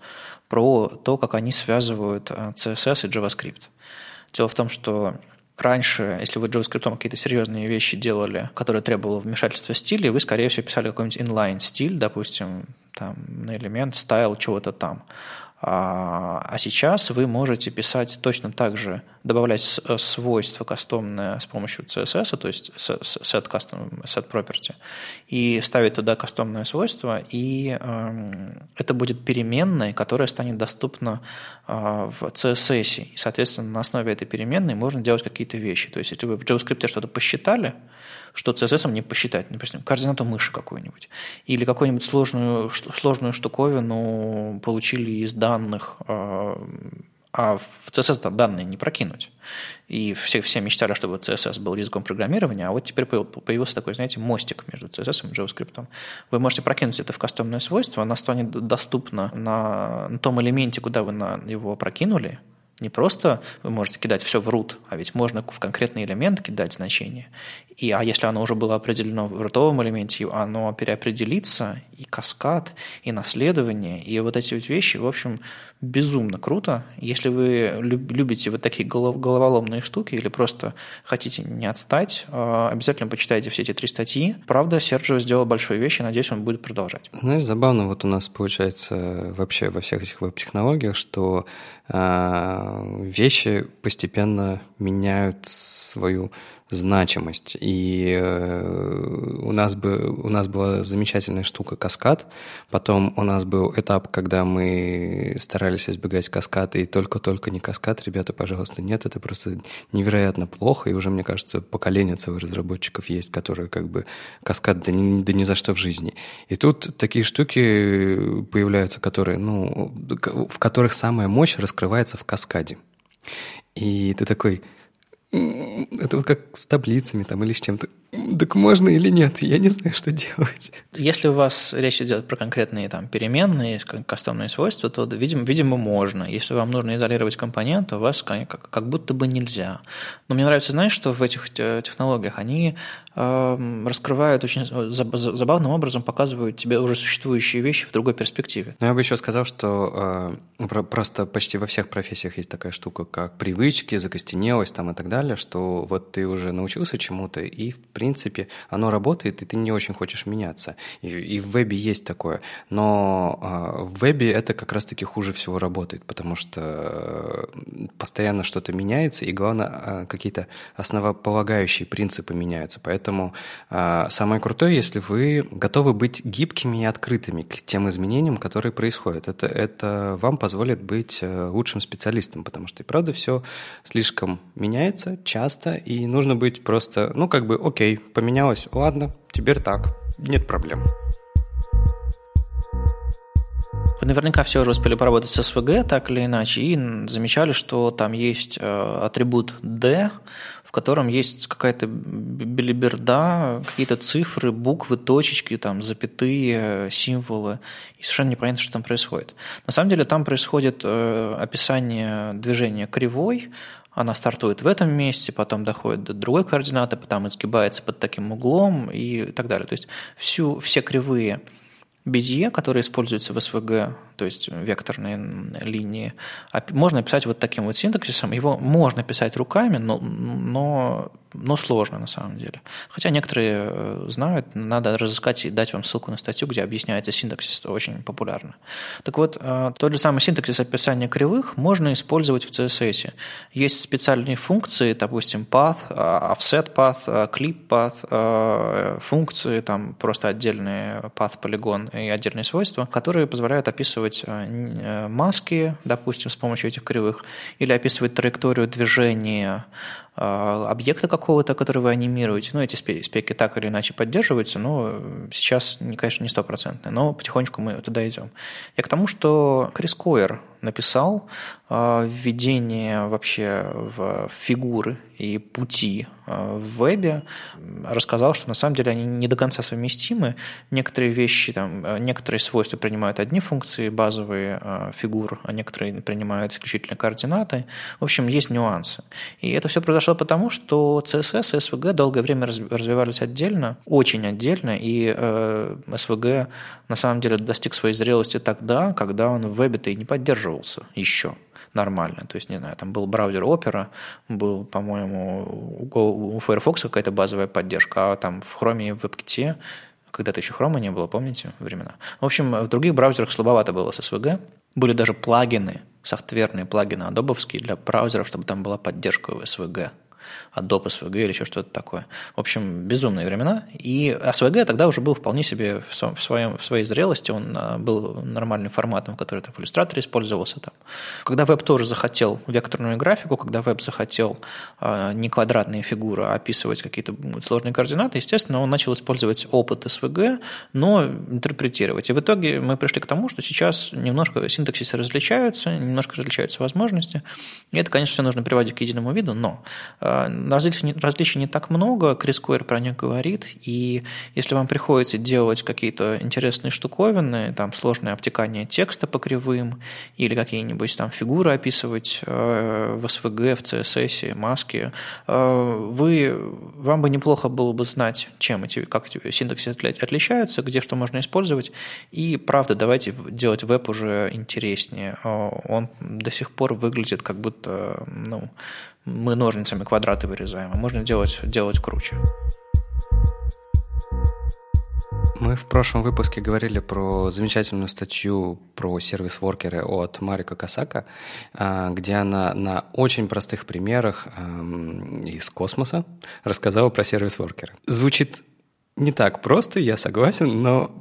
про то, как они связывают CSS и JavaScript. Дело в том, что Раньше, если вы JavaScript какие-то серьезные вещи делали, которые требовало вмешательства стиля, вы, скорее всего, писали какой-нибудь inline стиль, допустим, там, на элемент, стайл, чего-то там. А, а сейчас вы можете писать точно так же, добавлять э, свойства кастомные с помощью CSS, то есть set, custom, set property, и ставить туда кастомное свойство, и э, это будет переменной, которая станет доступна э, в CSS. И, соответственно, на основе этой переменной можно делать какие-то вещи. То есть, если вы в JavaScript что-то посчитали, что CSS не посчитать, например, координату мыши какую-нибудь, или какую-нибудь сложную, сложную штуковину получили из данных, а, а в CSS данные не прокинуть. И все, все мечтали, чтобы CSS был языком программирования, а вот теперь появился такой, знаете, мостик между CSS и JavaScript. Вы можете прокинуть это в кастомное свойство, оно станет доступно на, на том элементе, куда вы на его прокинули, не просто вы можете кидать все в root, а ведь можно в конкретный элемент кидать значение. И, а если оно уже было определено в рутовом элементе, оно переопределится, и каскад, и наследование, и вот эти вот вещи, в общем, безумно круто. Если вы любите вот такие головоломные штуки или просто хотите не отстать, а, обязательно почитайте все эти три статьи. Правда, Серджио сделал большую вещь, и надеюсь, он будет продолжать. Знаешь, забавно вот у нас получается вообще во всех этих веб-технологиях, что э, вещи постепенно меняют свою значимость. И э, у нас, бы, у нас была замечательная штука каскад. Потом у нас был этап, когда мы старались избегать каскада, и только-только не каскад. Ребята, пожалуйста, нет, это просто невероятно плохо. И уже, мне кажется, поколение целых разработчиков есть, которые как бы каскад да ни, да ни за что в жизни. И тут такие штуки появляются, которые, ну, в которых самая мощь раскрывается в каскаде. И ты такой, это вот как с таблицами там или с чем-то. Так можно или нет? Я не знаю, что делать. Если у вас речь идет про конкретные там переменные, кастомные свойства, то, видимо, видимо, можно. Если вам нужно изолировать компонент, то у вас как, как будто бы нельзя. Но мне нравится, знаешь, что в этих технологиях они э, раскрывают очень забавным образом, показывают тебе уже существующие вещи в другой перспективе. Но я бы еще сказал, что э, просто почти во всех профессиях есть такая штука, как привычки, закостенелость там и так далее, что вот ты уже научился чему-то, и в принципе, оно работает, и ты не очень хочешь меняться. И, и в вебе есть такое. Но э, в вебе это как раз-таки хуже всего работает, потому что э, постоянно что-то меняется, и главное, э, какие-то основополагающие принципы меняются. Поэтому э, самое крутое, если вы готовы быть гибкими и открытыми к тем изменениям, которые происходят. Это, это вам позволит быть э, лучшим специалистом, потому что и правда все слишком меняется часто, и нужно быть просто, ну, как бы, окей, поменялось, ладно, теперь так, нет проблем. Вы наверняка все уже успели поработать с SVG, так или иначе, и замечали, что там есть э, атрибут D, в котором есть какая-то белиберда, какие-то цифры, буквы, точечки, там, запятые, символы, и совершенно непонятно, что там происходит. На самом деле там происходит э, описание движения кривой, она стартует в этом месте, потом доходит до другой координаты, потом изгибается под таким углом и так далее. То есть всю, все кривые Безье, которые используются в СВГ, то есть векторные линии, можно писать вот таким вот синтаксисом. Его можно писать руками, но, но но сложно на самом деле. Хотя некоторые э, знают, надо разыскать и дать вам ссылку на статью, где объясняется синтаксис, это очень популярно. Так вот, э, тот же самый синтаксис описания кривых можно использовать в CSS. Есть специальные функции, допустим, path, э, offset path, clip path, функции, там просто отдельные path, полигон и отдельные свойства, которые позволяют описывать маски, допустим, с помощью этих кривых, или описывать траекторию движения объекта какого-то, который вы анимируете. Ну, эти спеки так или иначе поддерживаются, но сейчас, конечно, не стопроцентные, но потихонечку мы туда идем. Я к тому, что Крис Койер написал введение вообще в фигуры и пути в вебе, рассказал, что на самом деле они не до конца совместимы. Некоторые вещи, там, некоторые свойства принимают одни функции базовые фигур, а некоторые принимают исключительно координаты. В общем, есть нюансы. И это все произошло потому, что CSS и SVG долгое время развивались отдельно, очень отдельно, и э, SVG на самом деле достиг своей зрелости тогда, когда он в вебе-то и не поддерживался еще нормально. То есть, не знаю, там был браузер Opera, был, по-моему, у Firefox какая-то базовая поддержка, а там в Chrome и в WebKit когда-то еще Chrome не было, помните, времена? В общем, в других браузерах слабовато было с SVG. Были даже плагины, софтверные плагины адобовские для браузеров, чтобы там была поддержка SVG. Adobe SVG или еще что-то такое. В общем, безумные времена. И SVG тогда уже был вполне себе в, своем, в своей зрелости, он а, был нормальным форматом, который там в иллюстраторе использовался. Там. Когда веб тоже захотел векторную графику, когда веб захотел а, не квадратные фигуры, а описывать какие-то сложные координаты, естественно, он начал использовать опыт SVG, но интерпретировать. И в итоге мы пришли к тому, что сейчас немножко синтаксисы различаются, немножко различаются возможности. И это, конечно, все нужно приводить к единому виду, но а, различий, различий не так много, Крис Койер про них говорит, и если вам приходится делать какие-то интересные штуковины, там сложное обтекание текста по кривым, или какие-нибудь там фигуры описывать э, в SVG, в CSS, маски, э, вы, вам бы неплохо было бы знать, чем эти, как эти синтаксисы отличаются, где что можно использовать, и правда, давайте делать веб уже интереснее. Э, он до сих пор выглядит как будто, ну, мы ножницами квадраты вырезаем, а можно делать, делать круче. Мы в прошлом выпуске говорили про замечательную статью про сервис-воркеры от Марика Касака, а, где она на очень простых примерах из космоса рассказала про сервис-воркеры. Звучит не так просто, я согласен, но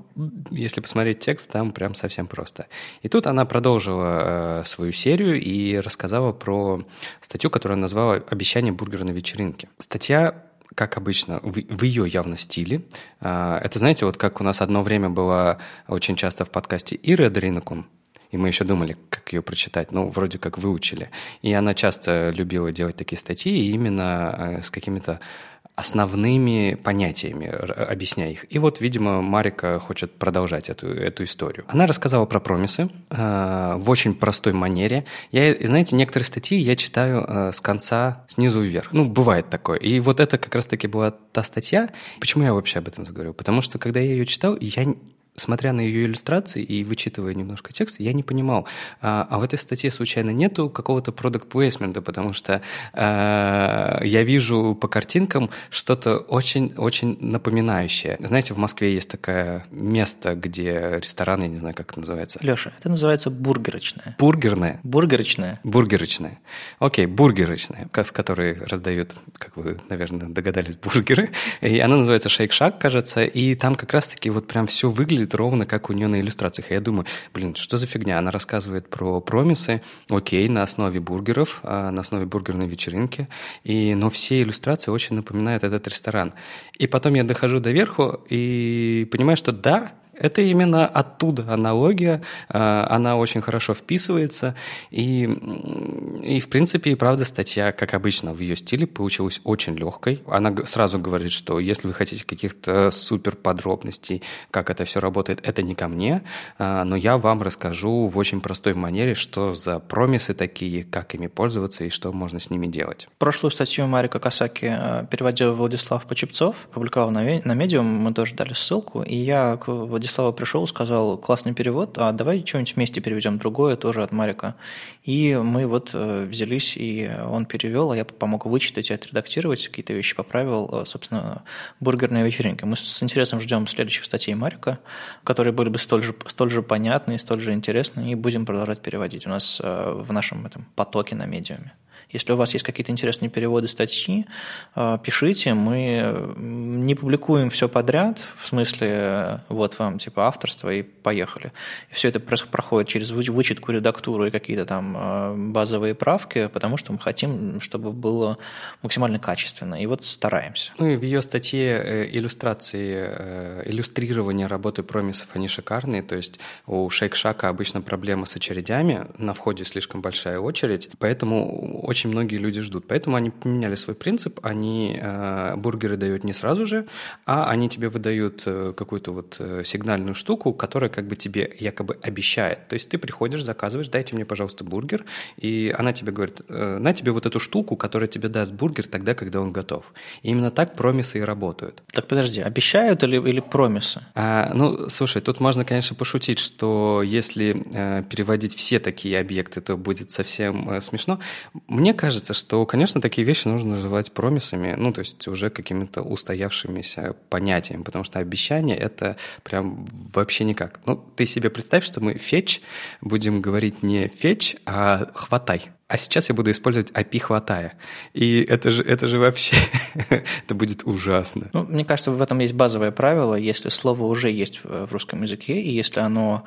если посмотреть текст, там прям совсем просто. И тут она продолжила э, свою серию и рассказала про статью, которую она назвала «Обещание бургера на вечеринке». Статья как обычно, в, в ее явно стиле. Э, это, знаете, вот как у нас одно время было очень часто в подкасте Ира Дринакун, и мы еще думали, как ее прочитать. Ну, вроде как выучили. И она часто любила делать такие статьи именно э, с какими-то основными понятиями, объясняя их. И вот, видимо, Марика хочет продолжать эту, эту историю. Она рассказала про промисы э, в очень простой манере. Я, знаете, некоторые статьи я читаю э, с конца снизу вверх. Ну, бывает такое. И вот это как раз-таки была та статья. Почему я вообще об этом заговорил? Потому что, когда я ее читал, я смотря на ее иллюстрации и вычитывая немножко текст, я не понимал, а, а в этой статье случайно нету какого-то продукт плейсмента, потому что а, я вижу по картинкам что-то очень-очень напоминающее. Знаете, в Москве есть такое место, где ресторан, я не знаю, как это называется. Леша, это называется бургерочная. Бургерная? Бургерочная. Бургерочная. Окей, бургерочная, в которой раздают, как вы, наверное, догадались, бургеры. И она называется Шейк-Шак, кажется, и там как раз-таки вот прям все выглядит выглядит ровно как у нее на иллюстрациях. И я думаю, блин, что за фигня? Она рассказывает про промисы, окей, на основе бургеров, а, на основе бургерной вечеринки, и, но все иллюстрации очень напоминают этот ресторан. И потом я дохожу до верху и понимаю, что да, это именно оттуда аналогия, а, она очень хорошо вписывается, и, и в принципе, и правда, статья, как обычно, в ее стиле получилась очень легкой. Она сразу говорит, что если вы хотите каких-то супер подробностей, как это все работает, это не ко мне, а, но я вам расскажу в очень простой манере, что за промисы такие, как ими пользоваться и что можно с ними делать. Прошлую статью Марика Касаки а, переводил Владислав Почепцов, публиковал на, на Medium, мы тоже дали ссылку, и я к Владислава пришел, сказал, классный перевод, а давай что-нибудь вместе переведем другое, тоже от Марика. И мы вот э, взялись, и он перевел, а я помог вычитать и отредактировать, какие-то вещи поправил, э, собственно, бургерная вечеринка. Мы с интересом ждем следующих статей Марика, которые были бы столь же, столь же понятны столь же интересны, и будем продолжать переводить у нас э, в нашем этом потоке на медиуме. Если у вас есть какие-то интересные переводы статьи, э, пишите, мы не публикуем все подряд, в смысле, вот вам типа авторство и поехали. И все это проходит через вычетку, редактуру и какие-то там э, базовые правки, потому что мы хотим, чтобы было максимально качественно. И вот стараемся. Ну и в ее статье иллюстрации, иллюстрирование работы промисов, они шикарные. То есть у Шейк Шака обычно проблема с очередями, на входе слишком большая очередь, поэтому очень многие люди ждут. Поэтому они поменяли свой принцип, они э, бургеры дают не сразу же, а они тебе выдают э, какую-то вот э, сигнальную штуку, которая как бы тебе якобы обещает. То есть ты приходишь, заказываешь, дайте мне, пожалуйста, бургер, и она тебе говорит, э, на тебе вот эту штуку, которая тебе даст бургер тогда, когда он готов. И именно так промисы и работают. Так подожди, обещают или, или промисы? А, ну, слушай, тут можно, конечно, пошутить, что если э, переводить все такие объекты, то будет совсем э, смешно. Мне кажется, что, конечно, такие вещи нужно называть промисами, ну, то есть уже какими-то устоявшимися понятиями, потому что обещание – это прям вообще никак. Ну, ты себе представь, что мы фетч будем говорить не фетч, а хватай. А сейчас я буду использовать API хватая. И это же, это же вообще, [LAUGHS] это будет ужасно. Ну, мне кажется, в этом есть базовое правило. Если слово уже есть в русском языке, и если оно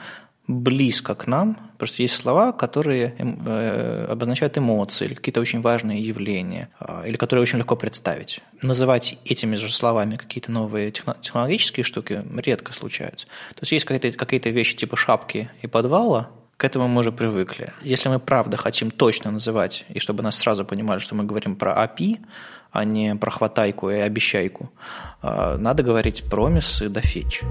близко к нам, просто есть слова, которые эм, э, обозначают эмоции или какие-то очень важные явления, э, или которые очень легко представить. Называть этими же словами какие-то новые технологические штуки редко случаются. То есть есть какие-то какие вещи типа шапки и подвала, к этому мы уже привыкли. Если мы правда хотим точно называть, и чтобы нас сразу понимали, что мы говорим про API, а не про хватайку и обещайку, э, надо говорить промис и дофетч.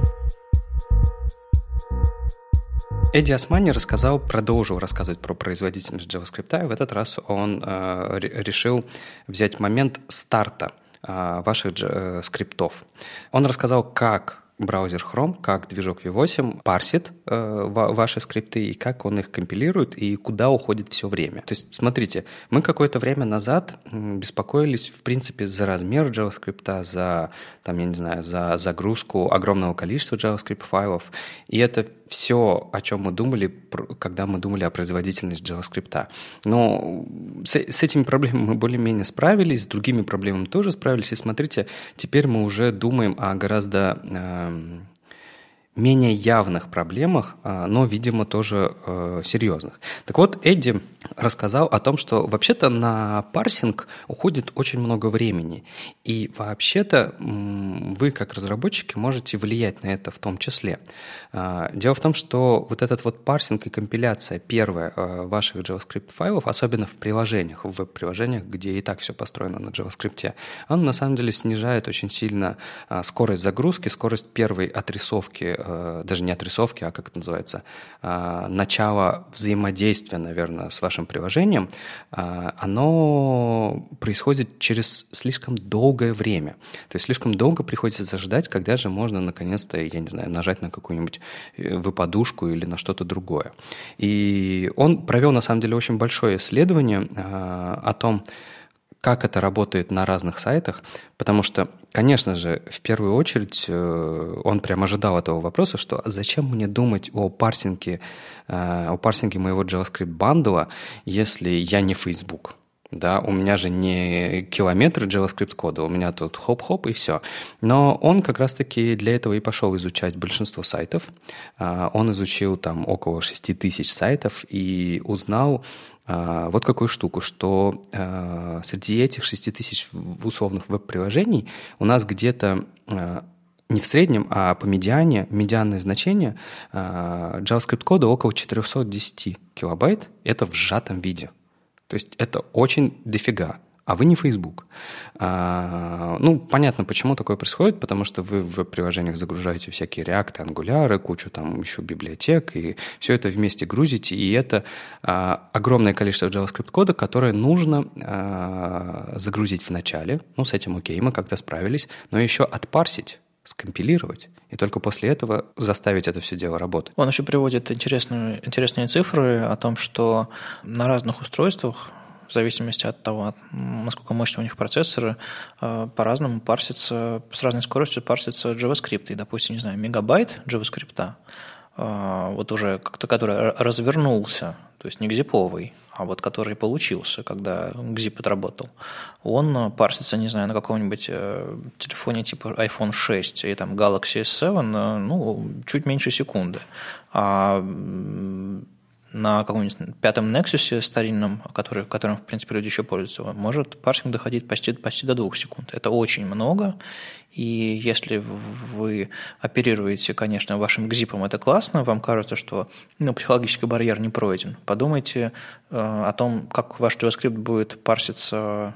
Эдди Османи рассказал, продолжил рассказывать про производительность JavaScript, и в этот раз он э, решил взять момент старта э, ваших э, скриптов. Он рассказал, как браузер Chrome, как движок V8 парсит э, ваши скрипты и как он их компилирует и куда уходит все время. То есть, смотрите, мы какое-то время назад беспокоились, в принципе, за размер JavaScript, за, там, я не знаю, за загрузку огромного количества JavaScript файлов. И это все, о чем мы думали, когда мы думали о производительности JavaScript. Но с, с этими проблемами мы более-менее справились, с другими проблемами тоже справились. И смотрите, теперь мы уже думаем о гораздо э, менее явных проблемах, а, но, видимо, тоже э, серьезных. Так вот, Эдди рассказал о том, что вообще-то на парсинг уходит очень много времени. И вообще-то вы, как разработчики, можете влиять на это в том числе. А, дело в том, что вот этот вот парсинг и компиляция, первая, ваших JavaScript файлов, особенно в приложениях, в веб-приложениях, где и так все построено на JavaScript, он на самом деле снижает очень сильно а, скорость загрузки, скорость первой отрисовки Э, даже не отрисовки, а как это называется, э, начало взаимодействия, наверное, с вашим приложением, э, оно происходит через слишком долгое время. То есть слишком долго приходится заждать, когда же можно наконец-то, я не знаю, нажать на какую-нибудь выпадушку или на что-то другое. И он провел, на самом деле, очень большое исследование о том, как это работает на разных сайтах, потому что, конечно же, в первую очередь э, он прям ожидал этого вопроса, что зачем мне думать о парсинге, э, о парсинге моего JavaScript бандла, если я не Facebook. Да, у меня же не километры JavaScript кода, у меня тут хоп-хоп и все. Но он как раз-таки для этого и пошел изучать большинство сайтов. Э, он изучил там около 6 тысяч сайтов и узнал, а, вот какую штуку, что а, среди этих 6 тысяч условных веб-приложений у нас где-то а, не в среднем, а по медиане, медианное значение JavaScript кода около 410 килобайт, это в сжатом виде. То есть это очень дофига а вы не Facebook. А, ну, понятно, почему такое происходит, потому что вы в приложениях загружаете всякие реакты, ангуляры, кучу там еще библиотек, и все это вместе грузите, и это а, огромное количество JavaScript кода, которое нужно а, загрузить в ну, с этим окей, мы как-то справились, но еще отпарсить, скомпилировать, и только после этого заставить это все дело работать. Он еще приводит интересные цифры о том, что на разных устройствах в зависимости от того, насколько мощные у них процессоры, э, по-разному парсится, с разной скоростью парсится JavaScript. И, допустим, не знаю, мегабайт JavaScript вот уже как-то который развернулся, то есть не гзиповый, а вот который получился, когда гзип отработал, он парсится, не знаю, на каком-нибудь телефоне типа iPhone 6 и там Galaxy S7, ну, чуть меньше секунды. А на каком-нибудь пятом Nexus старинном, который, которым, в принципе, люди еще пользуются, может парсинг доходить почти, почти до двух секунд. Это очень много, и если вы оперируете, конечно, вашим гзипом, это классно, вам кажется, что ну, психологический барьер не пройден. Подумайте э, о том, как ваш JavaScript будет парситься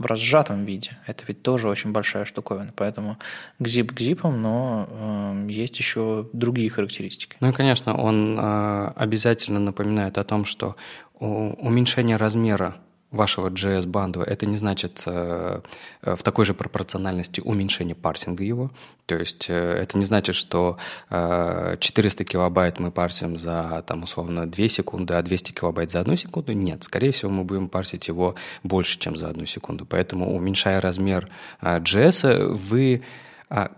в разжатом виде. Это ведь тоже очень большая штуковина. Поэтому гзип гзипом, но э, есть еще другие характеристики. Ну и, конечно, он э, обязательно напоминает о том, что уменьшение размера вашего JS-бандла, это не значит э, э, в такой же пропорциональности уменьшение парсинга его. То есть э, это не значит, что э, 400 килобайт мы парсим за, там, условно, 2 секунды, а 200 килобайт за одну секунду. Нет, скорее всего, мы будем парсить его больше, чем за одну секунду. Поэтому, уменьшая размер э, JS, вы а,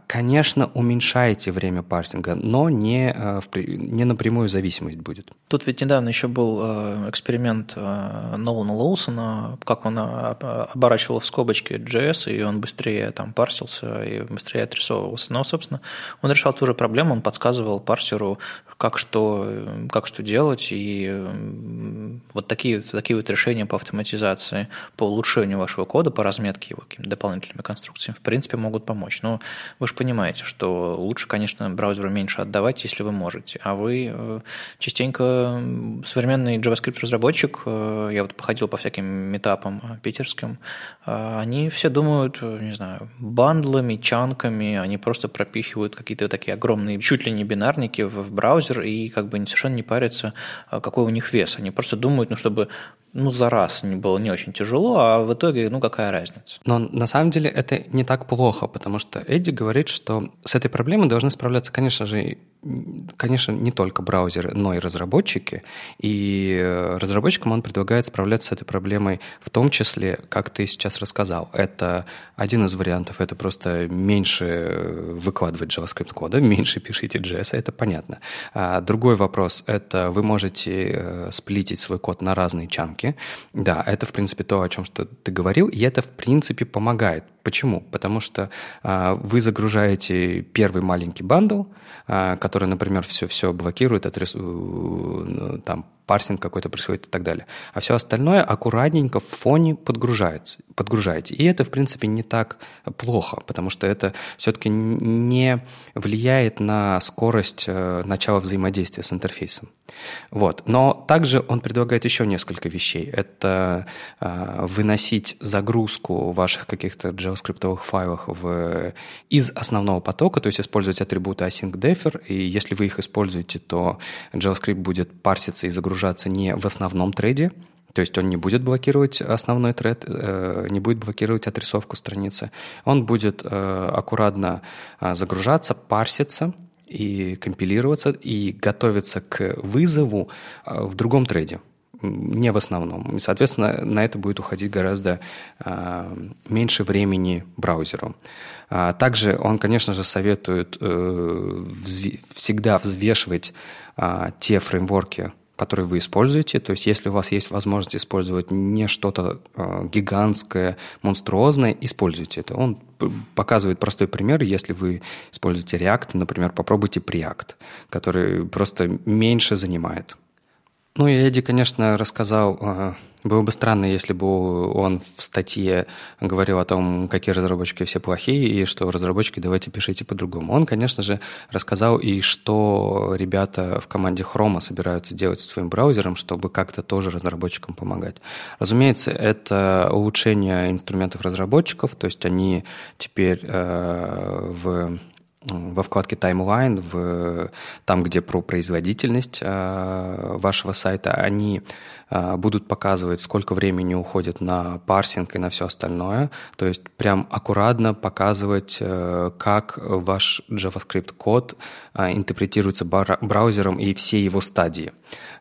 конечно, уменьшаете время парсинга, но не, э, не напрямую зависимость будет. Тут ведь недавно еще был э, эксперимент э, Нолана Лоусона, как он оборачивал в скобочки JS, и он быстрее там парсился и быстрее отрисовывался. Но, собственно, он решал ту же проблему, он подсказывал парсеру, как что, как что делать, и вот такие, такие вот решения по автоматизации, по улучшению вашего кода, по разметке его какими-то дополнительными конструкциями, в принципе, могут помочь. Но вы же понимаете, что лучше, конечно, браузеру меньше отдавать, если вы можете. А вы э, частенько современный JavaScript-разработчик, э, я вот походил по всяким метапам питерским, э, они все думают, не знаю, бандлами, чанками, они просто пропихивают какие-то такие огромные, чуть ли не бинарники в браузер и как бы совершенно не парятся, какой у них вес. Они просто думают, ну, чтобы ну, за раз не было не очень тяжело, а в итоге, ну, какая разница? Но на самом деле это не так плохо, потому что Эдди говорит, что с этой проблемой должны справляться, конечно же, конечно, не только браузеры, но и разработчики. И э, разработчикам он предлагает справляться с этой проблемой в том числе, как ты сейчас рассказал. Это один из вариантов, это просто меньше выкладывать JavaScript кода, [LAUGHS] меньше пишите JS, это понятно. А другой вопрос, это вы можете э, сплитить свой код на разные чанки. Да, это, в принципе, то, о чем что ты говорил, и это, в принципе, помогает. Почему? Потому что а, вы загружаете первый маленький бандл, а, который, например, все, все блокирует, отрис... Ну, там парсинг какой-то происходит и так далее. А все остальное аккуратненько в фоне подгружается, подгружаете. И это, в принципе, не так плохо, потому что это все-таки не влияет на скорость э, начала взаимодействия с интерфейсом. Вот. Но также он предлагает еще несколько вещей. Это э, выносить загрузку ваших каких-то JavaScript файлов в, из основного потока, то есть использовать атрибуты async-defer, и если вы их используете, то JavaScript будет парситься и загружаться загружаться не в основном трейде, то есть он не будет блокировать основной тред, э, не будет блокировать отрисовку страницы. Он будет э, аккуратно э, загружаться, парситься и компилироваться, и готовиться к вызову в другом трейде не в основном. И, соответственно, на это будет уходить гораздо меньше времени браузеру. А также он, конечно же, советует всегда взвешивать те фреймворки, который вы используете. То есть если у вас есть возможность использовать не что-то э, гигантское, монструозное, используйте это. Он показывает простой пример. Если вы используете React, например, попробуйте Preact, который просто меньше занимает. Ну и Эдди, конечно, рассказал э, было бы странно, если бы он в статье говорил о том, какие разработчики все плохие, и что разработчики давайте пишите по-другому. Он, конечно же, рассказал и что ребята в команде Chrome собираются делать со своим браузером, чтобы как-то тоже разработчикам помогать. Разумеется, это улучшение инструментов разработчиков, то есть они теперь э, в во вкладке Timeline, в, там, где про производительность э, вашего сайта, они будут показывать, сколько времени уходит на парсинг и на все остальное. То есть прям аккуратно показывать, э, как ваш JavaScript код а, интерпретируется браузером и все его стадии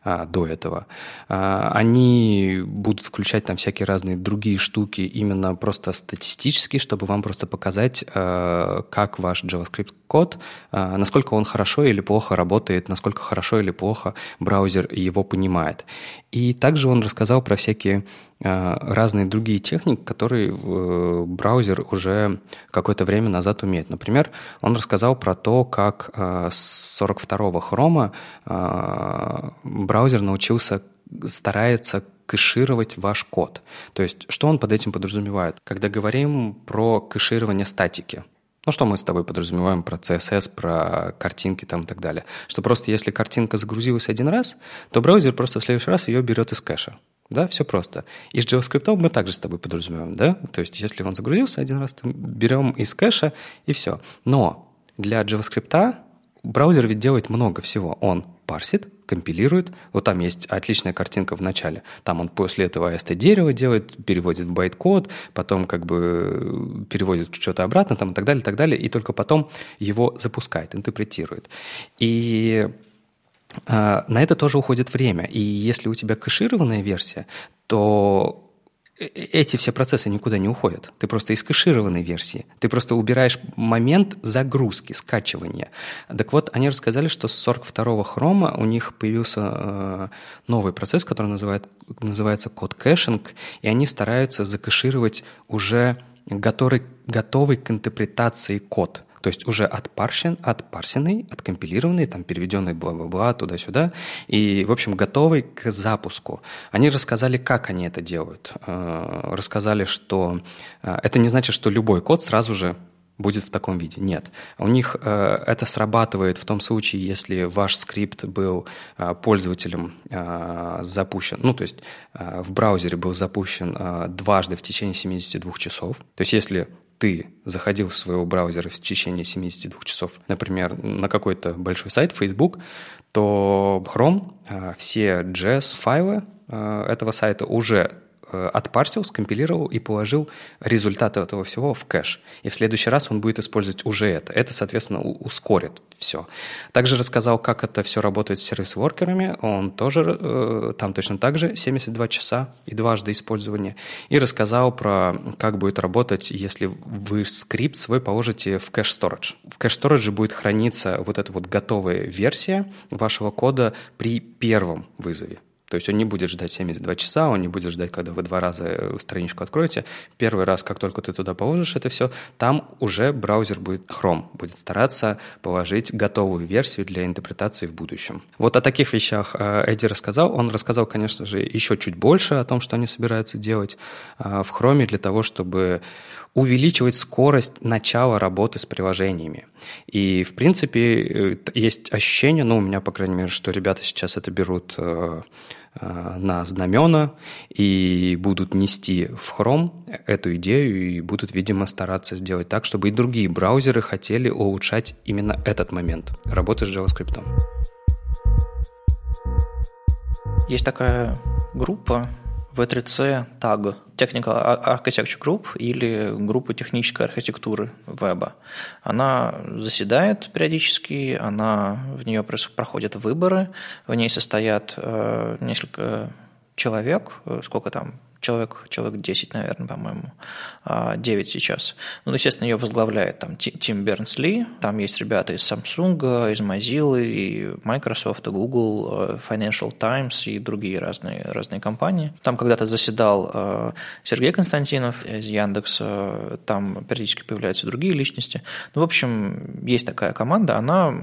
а, до этого. Они будут включать там всякие разные другие штуки именно просто статистически, чтобы вам просто показать, э, как ваш JavaScript код, а, насколько он хорошо или плохо работает, насколько хорошо или плохо браузер его понимает. И также он рассказал про всякие а, разные другие техники, которые э, браузер уже какое-то время назад умеет. Например, он рассказал про то, как а, с 42-го хрома браузер научился старается кэшировать ваш код. То есть, что он под этим подразумевает? Когда говорим про кэширование статики, ну, что мы с тобой подразумеваем про CSS, про картинки там и так далее? Что просто если картинка загрузилась один раз, то браузер просто в следующий раз ее берет из кэша. Да, все просто. И с JavaScript мы также с тобой подразумеваем, да? То есть, если он загрузился один раз, то берем из кэша и все. Но для JavaScript браузер ведь делает много всего. Он парсит, компилирует. Вот там есть отличная картинка в начале. Там он после этого AST дерево делает, переводит в байт-код, потом как бы переводит что-то обратно там, и так далее, и так далее, и только потом его запускает, интерпретирует. И а, на это тоже уходит время. И если у тебя кэшированная версия, то Э, э, эти все процессы никуда не уходят. Ты просто из кэшированной версии. Ты просто убираешь момент загрузки, скачивания. Так вот, они рассказали, что с 42-го Chrome а у них появился э, новый процесс, который называет, называется code caching, и они стараются закэшировать уже готовый, готовый к интерпретации код – то есть уже отпарсен, отпарсенный, откомпилированный, там переведенный бла-бла-бла туда-сюда, и, в общем, готовый к запуску. Они рассказали, как они это делают. Э, рассказали, что э, это не значит, что любой код сразу же будет в таком виде. Нет. У них э, это срабатывает в том случае, если ваш скрипт был э, пользователем э, запущен, ну, то есть э, в браузере был запущен э, дважды в течение 72 часов. То есть если ты заходил в своего браузера в течение 72 часов, например, на какой-то большой сайт, Facebook, то Chrome э, все JS-файлы этого сайта уже отпарсил, скомпилировал и положил результаты этого всего в кэш. И в следующий раз он будет использовать уже это. Это, соответственно, ускорит все. Также рассказал, как это все работает с сервис-воркерами. Он тоже, э, там точно так же 72 часа и дважды использования. И рассказал про, как будет работать, если вы скрипт свой положите в кэш-сторидж. В кэш-сторидже будет храниться вот эта вот готовая версия вашего кода при первом вызове. То есть он не будет ждать 72 часа, он не будет ждать, когда вы два раза э, страничку откроете. Первый раз, как только ты туда положишь это все, там уже браузер будет Chrome, будет стараться положить готовую версию для интерпретации в будущем. Вот о таких вещах э, Эдди рассказал. Он рассказал, конечно же, еще чуть больше о том, что они собираются делать э, в Chrome для того, чтобы увеличивать скорость начала работы с приложениями. И, в принципе, есть ощущение, ну, у меня, по крайней мере, что ребята сейчас это берут на знамена и будут нести в Chrome эту идею и будут, видимо, стараться сделать так, чтобы и другие браузеры хотели улучшать именно этот момент работы с JavaScript. Есть такая группа V3C TAG, Technical Architecture Group или группа технической архитектуры веба. Она заседает периодически, она, в нее проходят выборы, в ней состоят э, несколько человек, э, сколько там, человек, человек 10, наверное, по-моему, 9 а, сейчас. Ну, естественно, ее возглавляет там Тим Бернсли, там есть ребята из Samsung, из Mozilla, и Microsoft, и Google, э, Financial Times и другие разные, разные компании. Там когда-то заседал э, Сергей Константинов из Яндекса, там периодически появляются другие личности. Ну, в общем, есть такая команда, она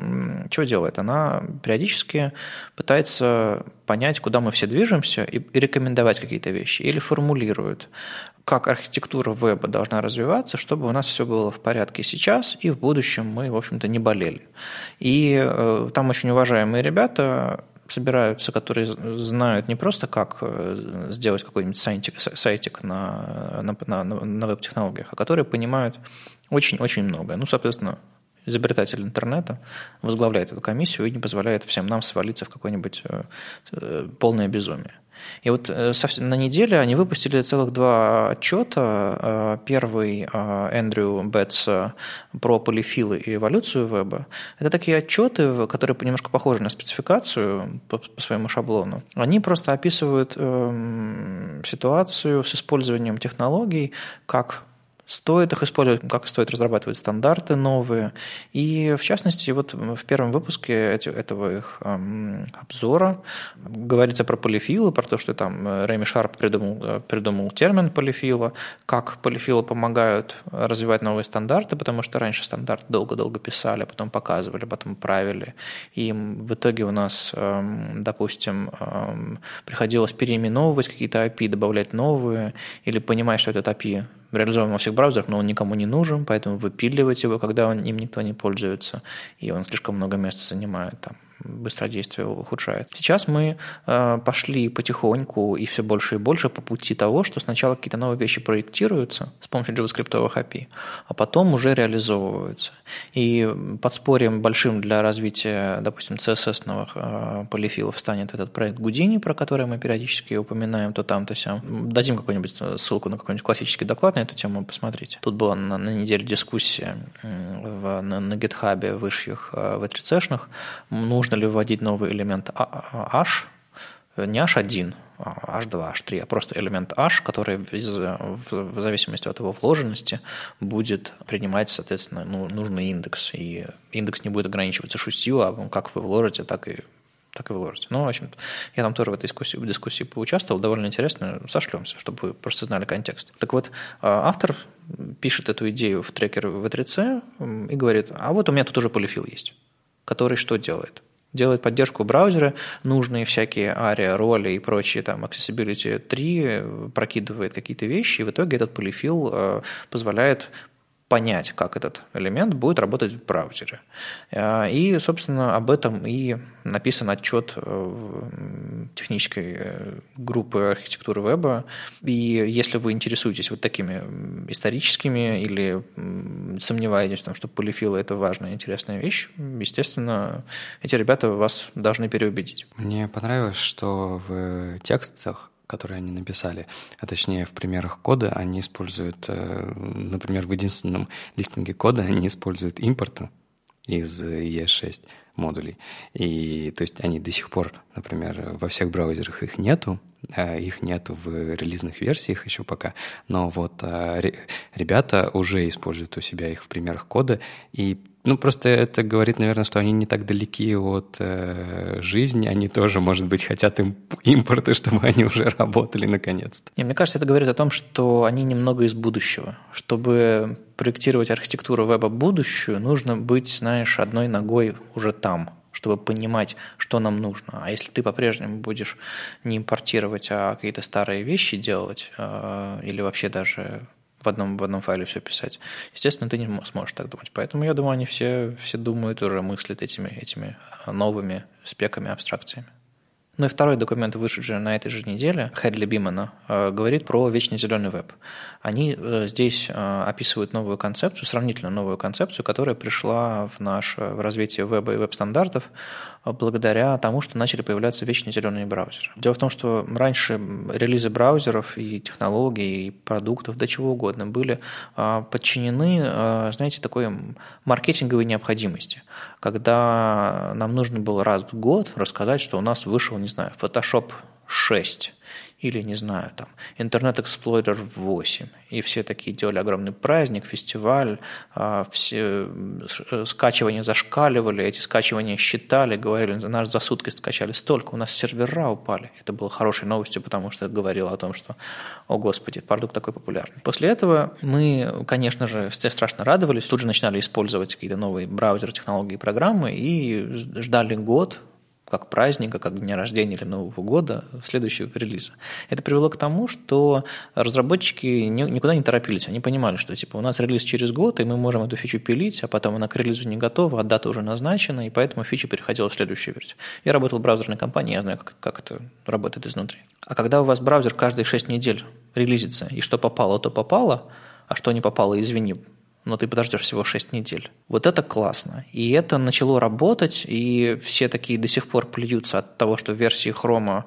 что делает? Она периодически пытается понять, куда мы все движемся и рекомендовать какие-то вещи. Или формулирует, как архитектура веба должна развиваться, чтобы у нас все было в порядке сейчас, и в будущем мы, в общем-то, не болели. И э, там очень уважаемые ребята собираются, которые знают не просто, как э, сделать какой-нибудь сайтик, сайтик на, на, на, на веб-технологиях, а которые понимают очень-очень многое. Ну, соответственно, изобретатель интернета, возглавляет эту комиссию и не позволяет всем нам свалиться в какое-нибудь э, э, полное безумие. И вот э, на неделе они выпустили целых два отчета. Первый Эндрю Бетс про полифилы и эволюцию веба. Это такие отчеты, которые немножко похожи на спецификацию по, своему шаблону. Они просто описывают э, ситуацию с использованием технологий, как стоит их использовать, как стоит разрабатывать стандарты новые. И, в частности, вот в первом выпуске этого их обзора говорится про полифилы, про то, что там э, Рэми Шарп придумал, э, придумал термин полифила, как полифилы помогают развивать новые стандарты, потому что раньше стандарт долго-долго писали, потом показывали, потом правили. И в итоге у нас, допустим, приходилось переименовывать какие-то API, добавлять новые, или понимать, что этот API реализован во всех браузерах, но он никому не нужен, поэтому выпиливать его, когда он, им никто не пользуется, и он слишком много места занимает там быстродействие ухудшает. Сейчас мы э, пошли потихоньку и все больше и больше по пути того, что сначала какие-то новые вещи проектируются с помощью JavaScript API, а потом уже реализовываются. И подспорьем большим для развития, допустим, CSS-новых э, полифилов станет этот проект Houdini, про который мы периодически упоминаем то там, то сям. Дадим какую-нибудь ссылку на какой-нибудь классический доклад на эту тему, посмотрите. Тут была на, на неделе дискуссия в, на, на GitHub вышьих э, в 3 Нужно нужно ли вводить новый элемент h, не h1, h2, h3, а просто элемент h, который в зависимости от его вложенности будет принимать, соответственно, ну, нужный индекс. И индекс не будет ограничиваться шестью, а как вы вложите, так и так и вложите. Ну, в общем я там тоже в этой дискуссии, в дискуссии поучаствовал, довольно интересно, сошлемся, чтобы вы просто знали контекст. Так вот, а, автор пишет эту идею в трекер V3C и говорит, а вот у меня тут уже полифил есть, который что делает? Делает поддержку браузера, нужные всякие ARIA, роли и прочие там Accessibility 3, прокидывает какие-то вещи, и в итоге этот полифил э, позволяет понять, как этот элемент будет работать в браузере. Э, и, собственно, об этом и написан отчет э, технической э, группы архитектуры веба. И если вы интересуетесь вот такими историческими или сомневаетесь в том, что полифилы – это важная, интересная вещь, естественно, эти ребята вас должны переубедить. Мне понравилось, что в текстах которые они написали, а точнее в примерах кода, они используют, э, например, в единственном листинге кода они используют импорт из ES6 модулей. И то есть они до сих пор, например, во всех браузерах их нету, а их нету в релизных версиях еще пока, но вот а, ребята уже используют у себя их в примерах кода, и ну, просто это говорит, наверное, что они не так далеки от э, жизни, они тоже, может быть, хотят им, импорта, чтобы они уже работали наконец-то. И мне кажется, это говорит о том, что они немного из будущего. Чтобы проектировать архитектуру веба будущую, нужно быть, знаешь, одной ногой уже там чтобы понимать, что нам нужно. А если ты по-прежнему будешь не импортировать, а какие-то старые вещи делать, э, или вообще даже в одном, в одном файле все писать. Естественно, ты не сможешь так думать. Поэтому я думаю, они все, все думают уже, мыслят этими, этими новыми спеками, абстракциями. Ну и второй документ, вышедший на этой же неделе, Хедли Бимана, э, говорит про вечный зеленый веб. Они э, здесь э, описывают новую концепцию, сравнительно новую концепцию, которая пришла в наше в развитие веба и веб-стандартов благодаря тому, что начали появляться вечные зеленые браузеры. Дело в том, что раньше релизы браузеров и технологий, и продуктов, да чего угодно, были подчинены, знаете, такой маркетинговой необходимости, когда нам нужно было раз в год рассказать, что у нас вышел, знаю, Photoshop 6 или, не знаю, там, Internet Explorer 8. И все такие делали огромный праздник, фестиваль, а, все э, скачивания зашкаливали, эти скачивания считали, говорили, нас за сутки скачали столько, у нас сервера упали. Это было хорошей новостью, потому что говорило о том, что, о господи, продукт такой популярный. После этого мы, конечно же, все страшно радовались, тут же начинали использовать какие-то новые браузеры, технологии, программы и ждали год, как праздника, как дня рождения или Нового года следующего релиза. Это привело к тому, что разработчики никуда не торопились. Они понимали, что типа у нас релиз через год, и мы можем эту фичу пилить, а потом она к релизу не готова, а дата уже назначена, и поэтому фича переходила в следующую версию. Я работал в браузерной компании, я знаю, как, как это работает изнутри. А когда у вас браузер каждые 6 недель релизится, и что попало, то попало, а что не попало, извини, но ты подождешь всего 6 недель. Вот это классно. И это начало работать, и все такие до сих пор плюются от того, что версии хрома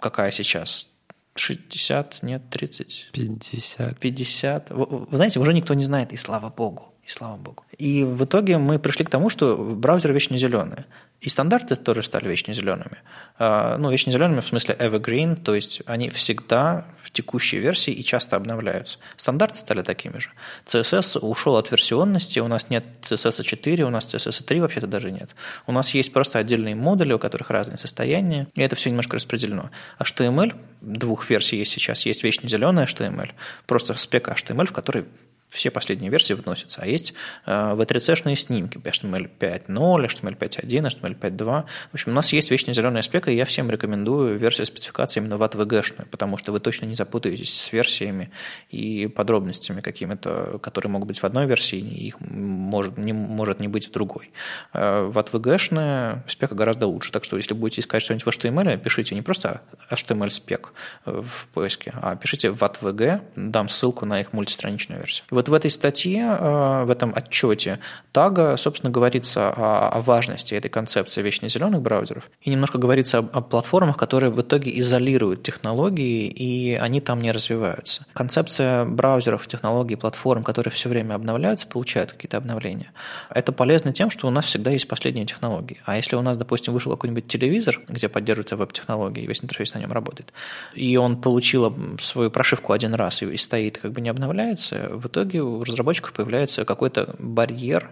какая сейчас? 60, нет, 30? 50. 50. Вы, вы знаете, уже никто не знает, и слава богу. И слава богу. И в итоге мы пришли к тому, что браузеры вечно зеленые. И стандарты тоже стали вечно зелеными. А, ну, вечно зелеными в смысле evergreen, то есть они всегда в текущей версии и часто обновляются. Стандарты стали такими же. CSS ушел от версионности, у нас нет CSS 4, у нас CSS 3 вообще-то даже нет. У нас есть просто отдельные модули, у которых разные состояния, и это все немножко распределено. HTML, двух версий есть сейчас, есть вечно зеленый HTML, просто спека HTML, в которой все последние версии вносятся. А есть э, V3C-шные снимки, HTML 5.0, HTML 5.1, HTML 5.2. В общем, у нас есть вечно зеленая спека, и я всем рекомендую версию спецификации именно в ATVG-шную, потому что вы точно не запутаетесь с версиями и подробностями какими-то, которые могут быть в одной версии, и их может не, может не быть в другой. Э, в ATVG-шная спека гораздо лучше. Так что, если будете искать что-нибудь в HTML, пишите не просто HTML спек в поиске, а пишите в ATVG, дам ссылку на их мультистраничную версию. Вот в этой статье, э, в этом отчете тага, собственно, говорится о, важности этой концепции вечно зеленых браузеров. И немножко говорится о, о платформах, которые в итоге изолируют технологии, и они там не развиваются. Концепция браузеров, технологий, платформ, которые все время обновляются, получают какие-то обновления. Это полезно тем, что у нас всегда есть последние технологии. А если у нас, допустим, вышел какой-нибудь телевизор, где поддерживаются веб-технологии, весь интерфейс на нем работает, и он получил свою прошивку один раз и стоит, как бы не обновляется, в итоге итоге у разработчиков появляется какой-то барьер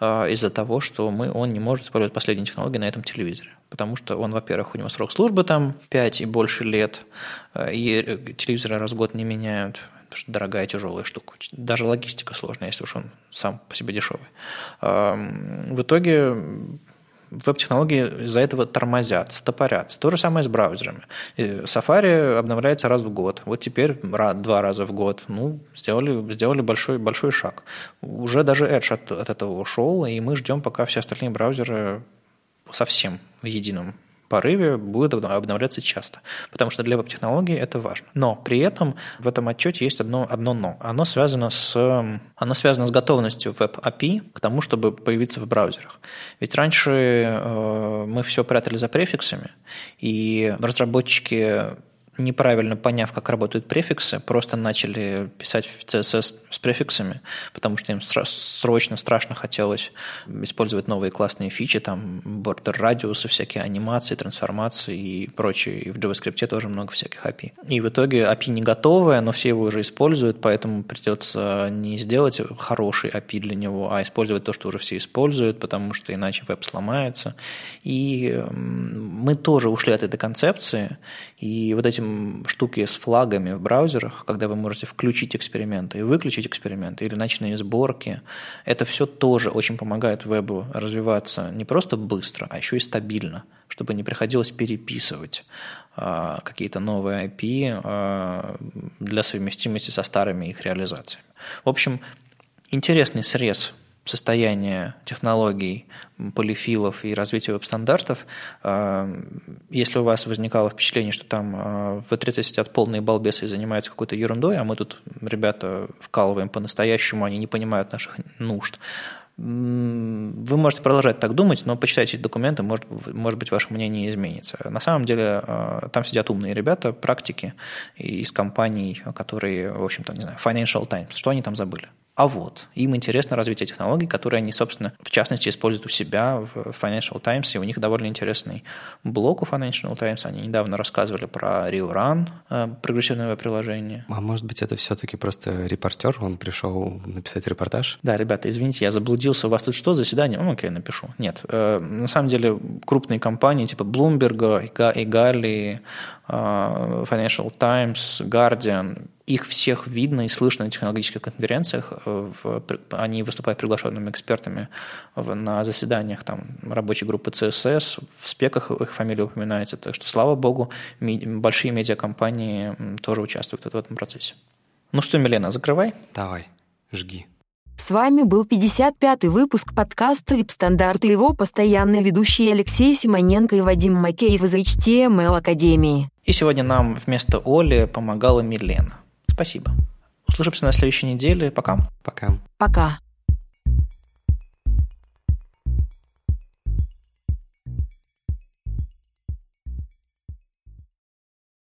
а, из-за того, что мы, он не может использовать последние технологии на этом телевизоре. Потому что он, во-первых, у него срок службы там 5 и больше лет, а, и телевизоры раз в год не меняют, потому что дорогая тяжелая штука. Даже логистика сложная, если уж он сам по себе дешевый. В итоге веб-технологии из-за этого тормозят, стопорятся. То же самое с браузерами. Safari обновляется раз в год. Вот теперь два раза в год. Ну, сделали, сделали большой, большой шаг. Уже даже Edge от, от этого ушел, и мы ждем, пока все остальные браузеры совсем в едином порыве будет обновляться часто, потому что для веб-технологий это важно. Но при этом в этом отчете есть одно, одно но. Оно связано, с, оно связано с готовностью веб-API к тому, чтобы появиться в браузерах. Ведь раньше э, мы все прятали за префиксами, и разработчики неправильно поняв, как работают префиксы, просто начали писать CSS с префиксами, потому что им срочно, страшно хотелось использовать новые классные фичи, там, бордер радиусы, всякие анимации, трансформации и прочее. И в JavaScript тоже много всяких API. И в итоге API не готовое, но все его уже используют, поэтому придется не сделать хороший API для него, а использовать то, что уже все используют, потому что иначе веб сломается. И мы тоже ушли от этой концепции, и вот этим штуки с флагами в браузерах, когда вы можете включить эксперименты и выключить эксперименты, или ночные сборки, это все тоже очень помогает вебу развиваться не просто быстро, а еще и стабильно, чтобы не приходилось переписывать а, какие-то новые IP а, для совместимости со старыми их реализациями. В общем, интересный срез состояние технологий, полифилов и развития веб-стандартов, а, если у вас возникало впечатление, что там а, в E30 сидят полные балбесы и занимаются какой-то ерундой, а мы тут, ребята, вкалываем по-настоящему, они не понимают наших нужд, вы можете продолжать так думать, но почитайте эти документы, может, может быть, ваше мнение изменится. На самом деле а, там сидят умные ребята, практики из компаний, которые, в общем-то, не знаю, Financial Times, что они там забыли? А вот, им интересно развитие технологий, которые они, собственно, в частности, используют у себя в Financial Times, и у них довольно интересный блог у Financial Times. Они недавно рассказывали про RioRun, э, прогрессивное приложение. А может быть, это все-таки просто репортер, он пришел написать репортаж? Да, ребята, извините, я заблудился, у вас тут что, заседание? Ну, окей, напишу. Нет, э, на самом деле крупные компании типа Bloomberg, Игали, э, Financial Times, Guardian, их всех видно и слышно на технологических конференциях. Э, в, они выступают приглашенными экспертами в, на заседаниях там, рабочей группы CSS. В спеках их фамилия упоминается. Так что, слава богу, ми, большие медиакомпании тоже участвуют в этом процессе. Ну что, Милена, закрывай. Давай, жги. С вами был 55-й выпуск подкаста «Вип-стандарты» его постоянные ведущие Алексей Симоненко и Вадим Макеев из HTML Академии. И сегодня нам вместо Оли помогала Милена. Спасибо. Услышимся на следующей неделе. Пока. Пока. Пока.